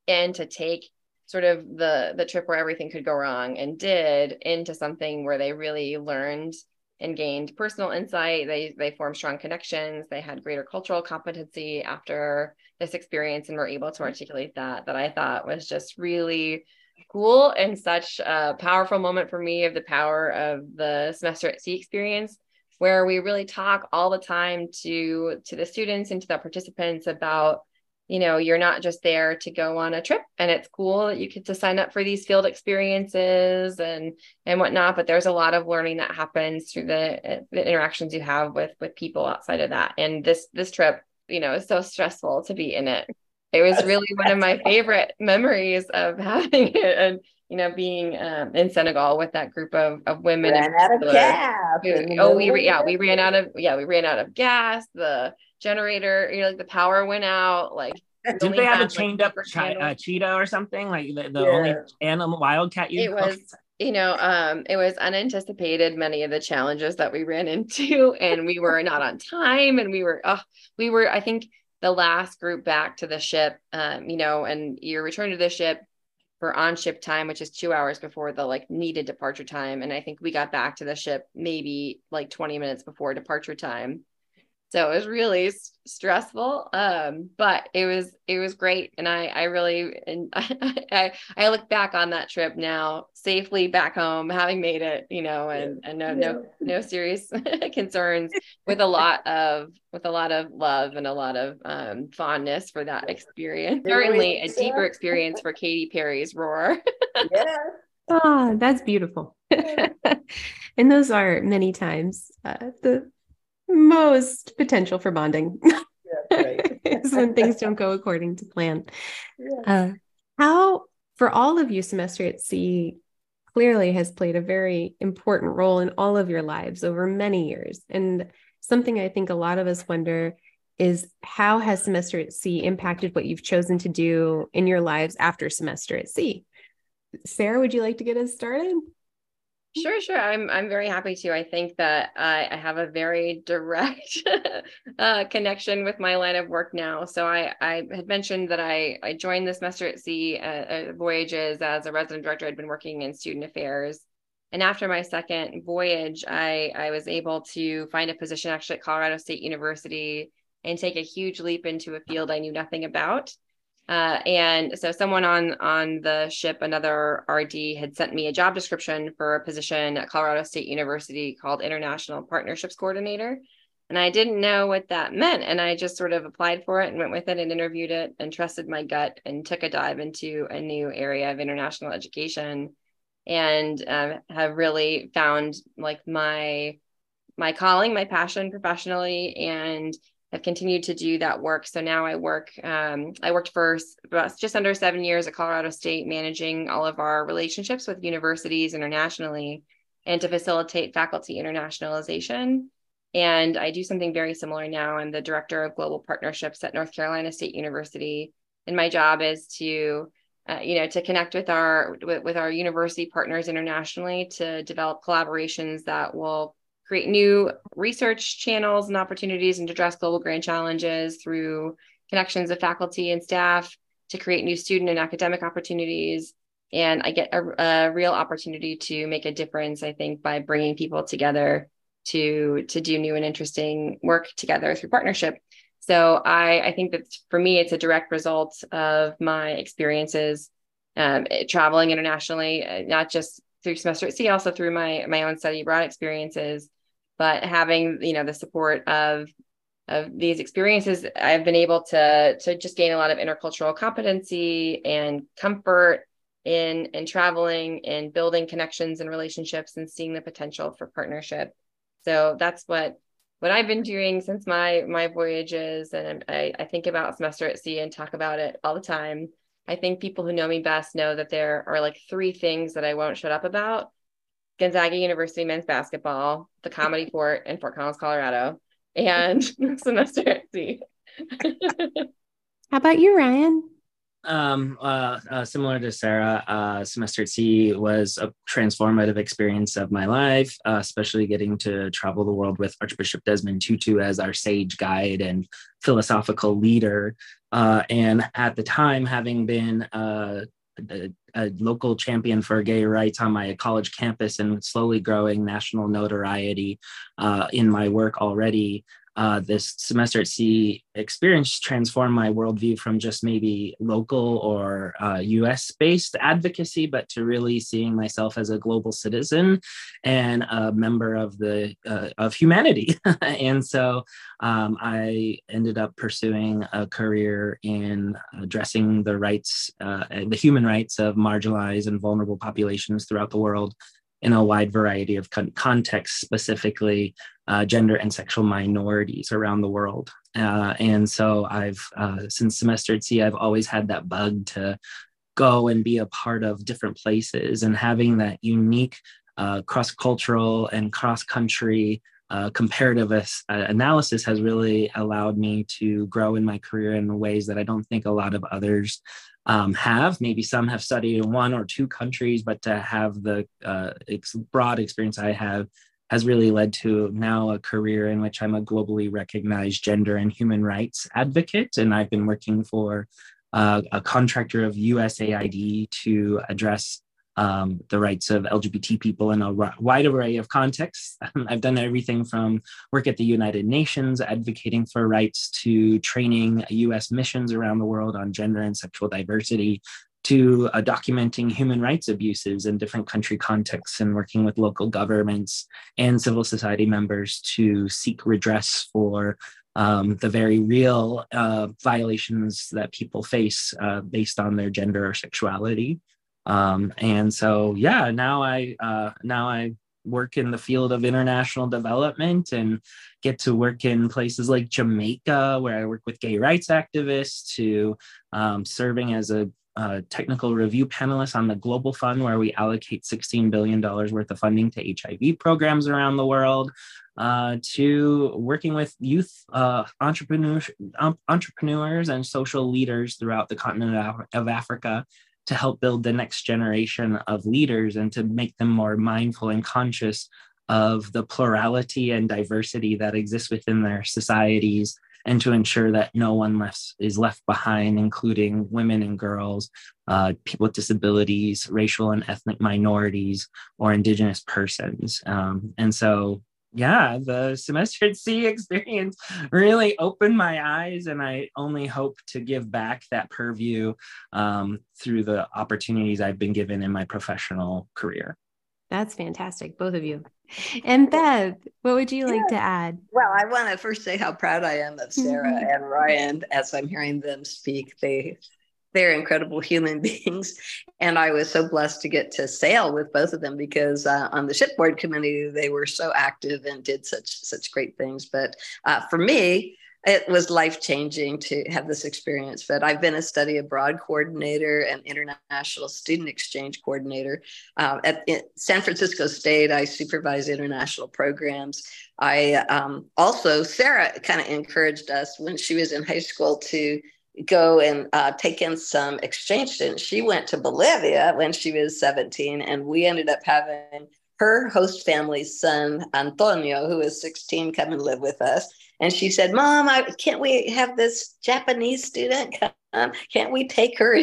and to take sort of the the trip where everything could go wrong and did into something where they really learned and gained personal insight. They they formed strong connections. They had greater cultural competency after this experience and were able to mm-hmm. articulate that that i thought was just really cool and such a powerful moment for me of the power of the semester at sea experience where we really talk all the time to to the students and to the participants about you know you're not just there to go on a trip and it's cool that you get to sign up for these field experiences and and whatnot but there's a lot of learning that happens through the, the interactions you have with with people outside of that. And this this trip you know is so stressful to be in it. It was really one of my favorite memories of having it. And you know, being um, in Senegal with that group of, of women. Ran out of gas. Oh, we yeah, we ran out of yeah, we ran out of gas. The generator, you know, like the power went out. Like, did they have a chained like, up chi- uh, cheetah or something? Like the, the yeah. only animal wildcat you? It was. You know, um, it was unanticipated. Many of the challenges that we ran into, and we were not on time, and we were, oh, we were. I think the last group back to the ship, um, you know, and you return to the ship for on ship time, which is two hours before the like needed departure time. And I think we got back to the ship maybe like 20 minutes before departure time so it was really stressful um, but it was it was great. And i i really and I, I look back on that trip now safely back home having made it you know and and no no no serious concerns with a lot of with a lot of love and a lot of um, fondness for that experience certainly a deeper experience for katy perry's roar. Yeah. Oh that's beautiful. And those are many times uh, the most potential for bonding right. is when things don't go according to plan. Yeah. Uh, how, for all of you, semester at sea clearly has played a very important role in all of your lives over many years. And something I think a lot of us wonder is how has semester at sea impacted what you've chosen to do in your lives after semester at sea? Sarah, would you like to get us started? Sure, sure. I'm I'm very happy to. I think that I, I have a very direct uh, connection with my line of work now. So I I had mentioned that I I joined the semester at sea uh, uh, voyages as a resident director. I'd been working in student affairs, and after my second voyage, I I was able to find a position actually at Colorado State University and take a huge leap into a field I knew nothing about. Uh, and so someone on on the ship, another RD, had sent me a job description for a position at Colorado State University called International Partnerships Coordinator. And I didn't know what that meant. And I just sort of applied for it and went with it and interviewed it and trusted my gut and took a dive into a new area of international education and um, have really found like my my calling, my passion professionally, and have continued to do that work. So now I work, um, I worked for just under seven years at Colorado State, managing all of our relationships with universities internationally and to facilitate faculty internationalization. And I do something very similar now. I'm the director of global partnerships at North Carolina State University. And my job is to uh, you know to connect with our with, with our university partners internationally to develop collaborations that will create new research channels and opportunities and address global grand challenges through connections of faculty and staff to create new student and academic opportunities. And I get a, a real opportunity to make a difference, I think, by bringing people together to, to do new and interesting work together through partnership. So I, I think that for me, it's a direct result of my experiences um, traveling internationally, uh, not just through semester at sea, also through my my own study abroad experiences, but having you know the support of of these experiences i've been able to to just gain a lot of intercultural competency and comfort in in traveling and building connections and relationships and seeing the potential for partnership. So that's what what I've been doing since my my voyages, and I, I think about semester at sea and talk about it all the time. I think people who know me best know that there are like three things that I won't shut up about: Gonzaga University men's basketball, the Comedy Fort in Fort Collins, Colorado, and semester at sea. How about you, Ryan? Um, uh, uh, similar to Sarah, uh, semester at sea was a transformative experience of my life, uh, especially getting to travel the world with Archbishop Desmond Tutu as our sage guide and philosophical leader. Uh, and at the time, having been uh, a, a, local champion for gay rights on my college campus and slowly growing national notoriety uh, in my work already, uh, this semester at sea experience transformed my worldview from just maybe local or uh, US based advocacy, but to really seeing myself as a global citizen and a member of the uh, of humanity. and so um, I ended up pursuing a career in addressing the rights, uh, the human rights of marginalized and vulnerable populations throughout the world in a wide variety of con- contexts, specifically uh, gender and sexual minorities around the world. Uh, and so I've, uh, since semester at sea, I've always had that bug to go and be a part of different places and having that unique uh, cross cultural and cross country. Uh, comparative uh, analysis has really allowed me to grow in my career in ways that I don't think a lot of others um, have. Maybe some have studied in one or two countries, but to have the uh, ex- broad experience I have has really led to now a career in which I'm a globally recognized gender and human rights advocate. And I've been working for uh, a contractor of USAID to address um, the rights of LGBT people in a wide array of contexts. I've done everything from work at the United Nations, advocating for rights, to training US missions around the world on gender and sexual diversity, to uh, documenting human rights abuses in different country contexts and working with local governments and civil society members to seek redress for um, the very real uh, violations that people face uh, based on their gender or sexuality. Um, and so, yeah, now I uh, now I work in the field of international development and get to work in places like Jamaica, where I work with gay rights activists, to um, serving as a technical review panelist on the Global Fund, where we allocate $16 billion worth of funding to HIV programs around the world, uh, to working with youth uh, entrepreneurs, um, entrepreneurs and social leaders throughout the continent of Africa to help build the next generation of leaders and to make them more mindful and conscious of the plurality and diversity that exists within their societies and to ensure that no one left is left behind, including women and girls, uh, people with disabilities, racial and ethnic minorities, or indigenous persons. Um, and so, yeah, the semester at sea experience really opened my eyes, and I only hope to give back that purview um, through the opportunities I've been given in my professional career. That's fantastic, both of you. And Beth, what would you like yeah. to add? Well, I want to first say how proud I am of Sarah and Ryan as I'm hearing them speak. They they're incredible human beings, and I was so blessed to get to sail with both of them because uh, on the shipboard committee they were so active and did such such great things. But uh, for me, it was life changing to have this experience. But I've been a study abroad coordinator and international student exchange coordinator uh, at, San Francisco State. I supervise international programs. I um, also, Sarah kind of encouraged us when she was in high school to go and uh, take in some exchange students. She went to Bolivia when she was 17, and we ended up having her host family's son, Antonio, who is 16, come and live with us and she said, Mom, I, can't we have this Japanese student come? Can't we take her?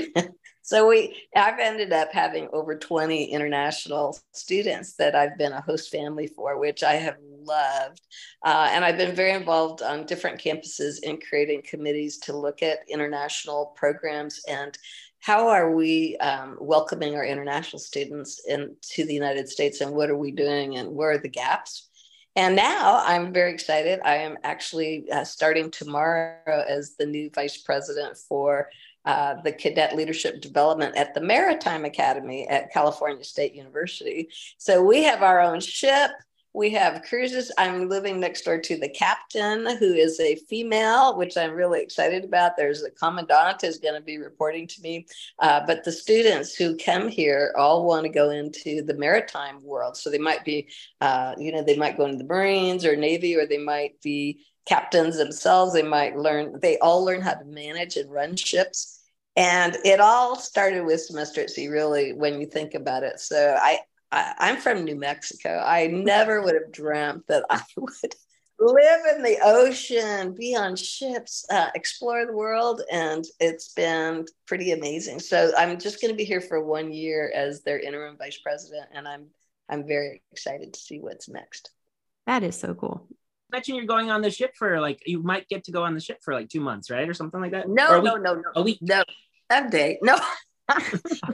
So we, I've ended up having over 20 international students that I've been a host family for, which I have loved. Uh, and I've been very involved on different campuses in creating committees to look at international programs and how are we um, welcoming our international students into the United States and what are we doing and where are the gaps? And now I'm very excited. I am actually uh, starting tomorrow as the new vice president for uh, the cadet leadership development at the Maritime Academy at California State University. So we have our own ship. We have cruises. I'm living next door to the captain, who is a female, which I'm really excited about. There's a commandant is going to be reporting to me. Uh, but the students who come here all want to go into the maritime world. So they might be, uh, you know, they might go into the Marines or Navy, or they might be captains themselves. They might learn, they all learn how to manage and run ships. And it all started with semester at sea, really, when you think about it. So I, I, am from New Mexico. I never would have dreamt that I would live in the ocean, be on ships, uh, explore the world, and it's been pretty amazing. So I'm just going to be here for one year as their interim vice president, and I'm I'm very excited to see what's next. That is so cool. Imagine you're going on the ship for like you might get to go on the ship for like two months, right, or something like that. No, no, no, no, a week. No, day. No.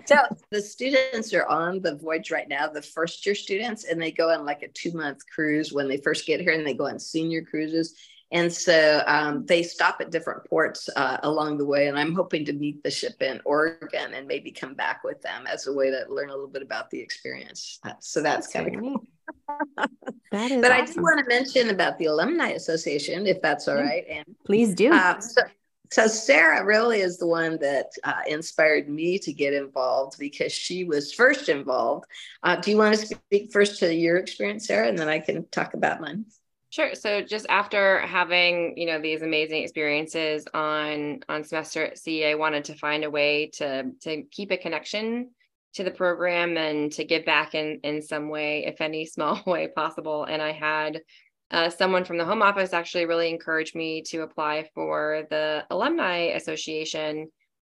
so the students are on the voyage right now, the first year students, and they go on like a two month cruise when they first get here, and they go on senior cruises. And so um, they stop at different ports uh, along the way. And I'm hoping to meet the ship in Oregon and maybe come back with them as a way to learn a little bit about the experience. Uh, so that's, that's kind of cool. that is but awesome. I do want to mention about the Alumni Association, if that's all right. And please do. Uh, so so Sarah really is the one that uh, inspired me to get involved because she was first involved. Uh, do you want to speak first to your experience, Sarah, and then I can talk about mine? Sure. So just after having, you know, these amazing experiences on on semester at sea, I wanted to find a way to to keep a connection to the program and to give back in in some way, if any small way possible. And I had uh, someone from the home office actually really encouraged me to apply for the alumni association.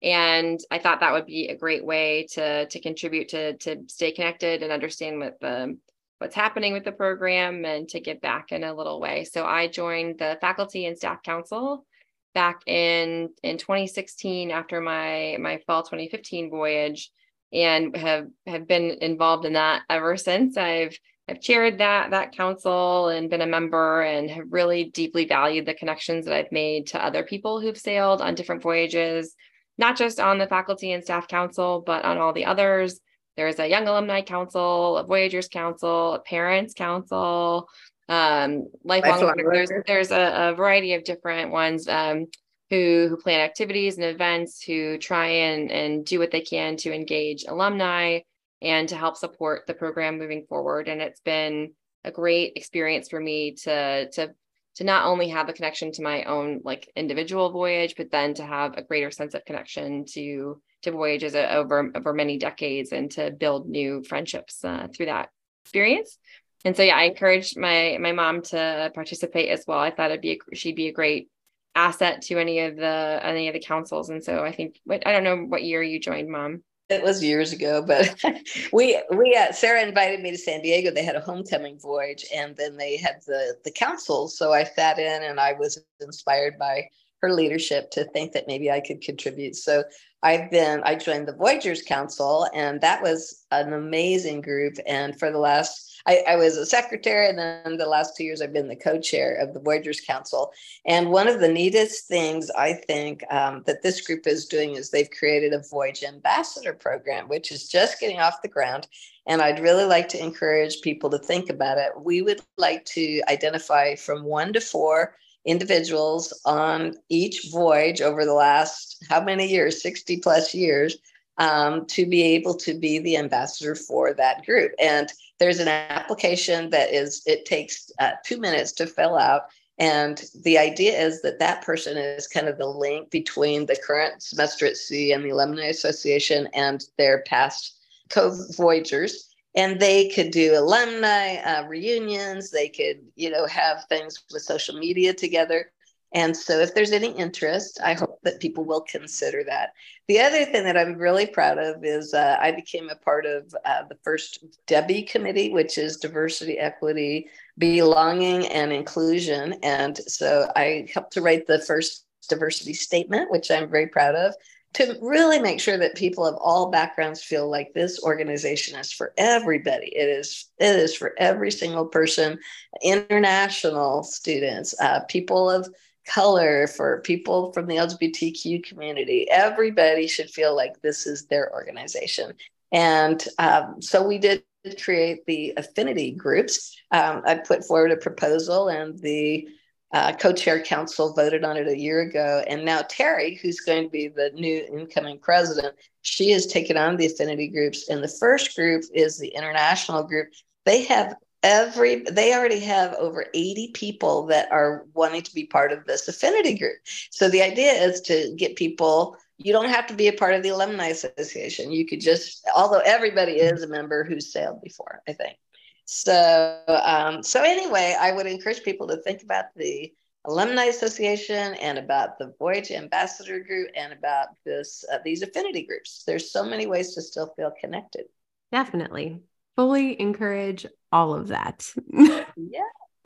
And i thought that would be a great way to to contribute to to stay connected and understand what the what's happening with the program and to give back in a little way. So i joined the faculty and staff council back in in 2016 after my my fall 2015 voyage and have have been involved in that ever since. I've I've chaired that that council and been a member and have really deeply valued the connections that I've made to other people who've sailed on different voyages, not just on the faculty and staff council, but on all the others. There's a young alumni council, a voyagers council, a parents council, um, lifelong. There's there's a, a, variety of different ones um, who who plan activities and events, who try and and do what they can to engage alumni and to help support the program moving forward. And it's been a great experience for me to to to not only have a connection to my own like individual voyage, but then to have a greater sense of connection to to voyages over over many decades and to build new friendships uh, through that experience. And so yeah, I encouraged my my mom to participate as well. I thought it'd be a, she'd be a great asset to any of the any of the councils. And so I think I don't know what year you joined, mom it was years ago, but we we uh, Sarah invited me to San Diego. They had a homecoming voyage, and then they had the the council. So I sat in, and I was inspired by her leadership to think that maybe I could contribute. So I've been I joined the Voyagers Council, and that was an amazing group. And for the last I, I, was a secretary, and then the last two years I've been the co-chair of the Voyagers Council. And one of the neatest things I think um, that this group is doing is they've created a Voyage Ambassador program, which is just getting off the ground. And I'd really like to encourage people to think about it. We would like to identify from one to four individuals on each voyage over the last how many years 60 plus years um, to be able to be the ambassador for that group. And there's an application that is, it takes uh, two minutes to fill out. And the idea is that that person is kind of the link between the current semester at sea and the Alumni Association and their past co voyagers. And they could do alumni uh, reunions. They could, you know, have things with social media together. And so, if there's any interest, I hope that people will consider that. The other thing that I'm really proud of is uh, I became a part of uh, the first DEBI committee, which is diversity, equity, belonging, and inclusion. And so, I helped to write the first diversity statement, which I'm very proud of. to really make sure that people of all backgrounds feel like this organization is for everybody. It is it is for every single person, international students, uh, people of color, for people from the LGBTQ community. Everybody should feel like this is their organization. And um, so we did create the affinity groups. Um, I put forward a proposal, and the uh, co-chair council voted on it a year ago and now terry who's going to be the new incoming president she has taken on the affinity groups and the first group is the international group they have every they already have over 80 people that are wanting to be part of this affinity group so the idea is to get people you don't have to be a part of the alumni association you could just although everybody is a member who's sailed before i think so, um, so anyway, I would encourage people to think about the Alumni Association and about the Voyage Ambassador Group and about this uh, these affinity groups. There's so many ways to still feel connected. Definitely, fully encourage all of that. yeah.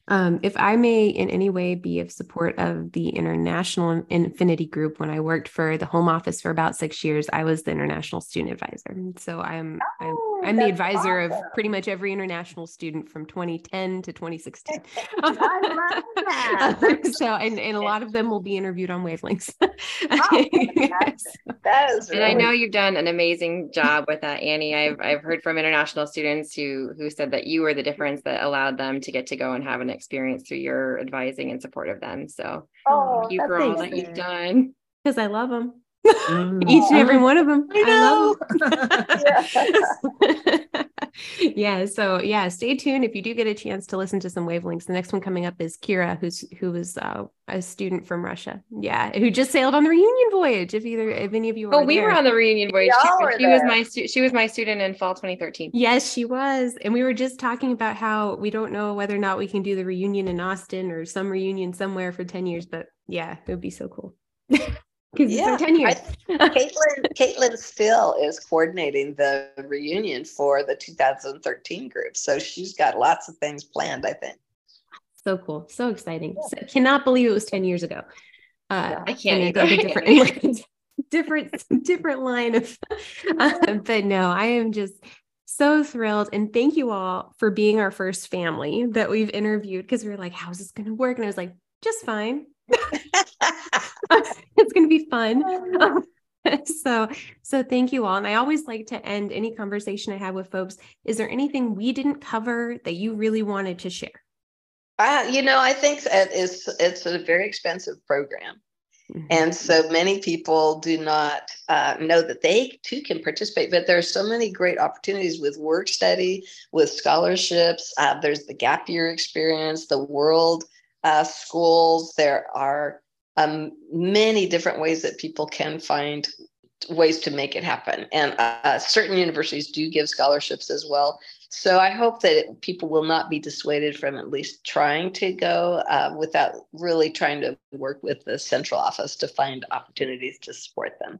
Um, if I may in any way be of support of the International Affinity Group, when I worked for the Home Office for about six years, I was the International Student Advisor. So I'm oh, I'm, I'm the advisor awesome. of pretty much every international student from 2010 to 2016. I love that. so and, and a lot of them will be interviewed on wavelengths. oh, yes. That is really- and I know you've done an amazing job with that, Annie. I've I've heard from international students who who said that you were the difference that allowed them to get to go and have an experience through your advising and support of them. So oh, thank you for all that you've done. Because I love them. Mm. Each and every one of them. I know. I yeah. So yeah, stay tuned if you do get a chance to listen to some wavelengths. The next one coming up is Kira, who's who was uh, a student from Russia. Yeah, who just sailed on the reunion voyage. If either if any of you were, oh, we there. were on the reunion voyage. Too. She there. was my stu- she was my student in fall 2013. Yes, she was, and we were just talking about how we don't know whether or not we can do the reunion in Austin or some reunion somewhere for 10 years, but yeah, it would be so cool. yeah, 10 years. Caitlin, Caitlin still is coordinating the reunion for the 2013 group. So she's got lots of things planned, I think. So cool. So exciting. So, cannot believe it was 10 years ago. Uh, I can't either. different, different, different line of, uh, but no, I am just so thrilled. And thank you all for being our first family that we've interviewed because we were like, how's this going to work? And I was like, just fine. it's going to be fun. so so thank you all and i always like to end any conversation i have with folks is there anything we didn't cover that you really wanted to share uh, you know i think that it's it's a very expensive program mm-hmm. and so many people do not uh, know that they too can participate but there are so many great opportunities with work study with scholarships uh, there's the gap year experience the world uh, schools there are um, many different ways that people can find ways to make it happen. And uh, certain universities do give scholarships as well. So I hope that people will not be dissuaded from at least trying to go uh, without really trying to work with the central office to find opportunities to support them.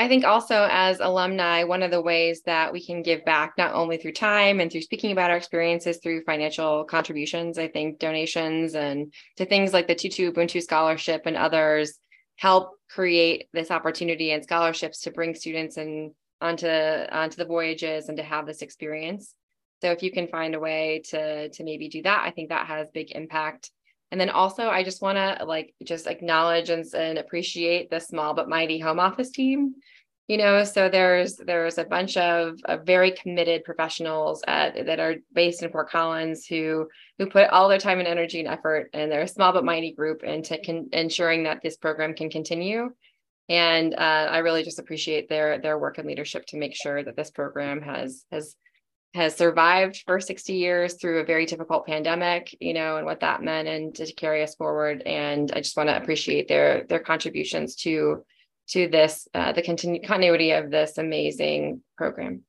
I think also as alumni, one of the ways that we can give back, not only through time and through speaking about our experiences through financial contributions, I think donations and to things like the Tutu Ubuntu Scholarship and others help create this opportunity and scholarships to bring students and onto onto the voyages and to have this experience. So if you can find a way to to maybe do that, I think that has big impact and then also, I just want to like just acknowledge and, and appreciate the small but mighty home office team. You know, so there's there's a bunch of, of very committed professionals at, that are based in Fort Collins who who put all their time and energy and effort, and they're a small but mighty group into con- ensuring that this program can continue. And uh, I really just appreciate their their work and leadership to make sure that this program has has has survived for 60 years through a very difficult pandemic, you know, and what that meant and to carry us forward. And I just want to appreciate their their contributions to to this, uh, the continu- continuity of this amazing program.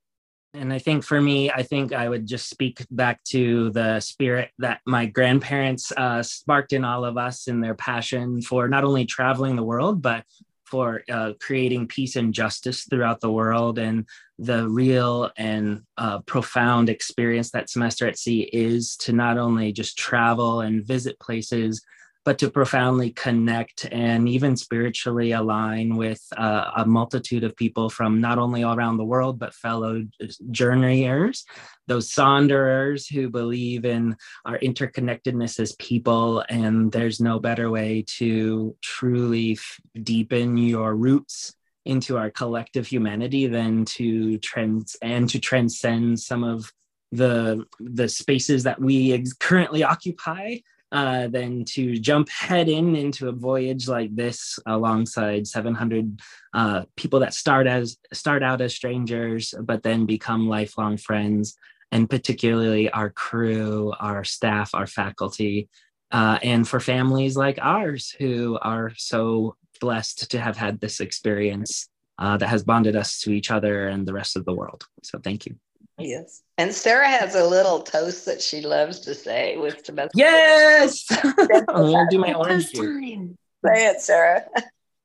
And I think for me, I think I would just speak back to the spirit that my grandparents uh, sparked in all of us in their passion for not only traveling the world, but for uh, creating peace and justice throughout the world. And the real and uh, profound experience that semester at sea is to not only just travel and visit places but to profoundly connect and even spiritually align with uh, a multitude of people from not only all around the world, but fellow journeyers, those Saunderers who believe in our interconnectedness as people. And there's no better way to truly f- deepen your roots into our collective humanity than to trans and to transcend some of the the spaces that we ex- currently occupy uh, than to jump head in into a voyage like this alongside 700 uh, people that start as start out as strangers but then become lifelong friends. And particularly our crew our staff our faculty uh, and for families like ours who are so blessed to have had this experience uh, that has bonded us to each other and the rest of the world. So thank you Yes. And Sarah has a little toast that she loves to say with Tabasco. Yes. I'm going to do my orange juice. Say it, Sarah.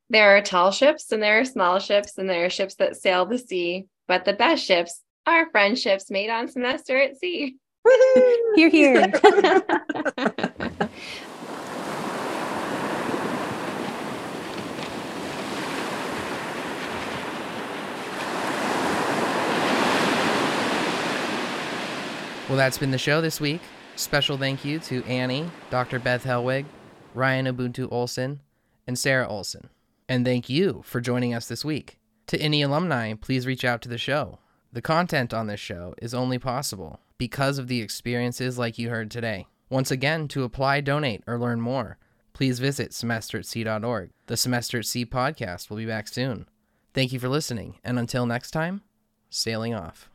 There are tall ships and there are small ships and there are ships that sail the sea, but the best ships are friendships made on semester at sea. Hear, hear. Well, that's been the show this week. Special thank you to Annie, Dr. Beth Helwig, Ryan Ubuntu Olson, and Sarah Olson. And thank you for joining us this week. To any alumni, please reach out to the show. The content on this show is only possible because of the experiences like you heard today. Once again, to apply, donate, or learn more, please visit semesteratsea.org. The Semester at Sea podcast will be back soon. Thank you for listening, and until next time, sailing off.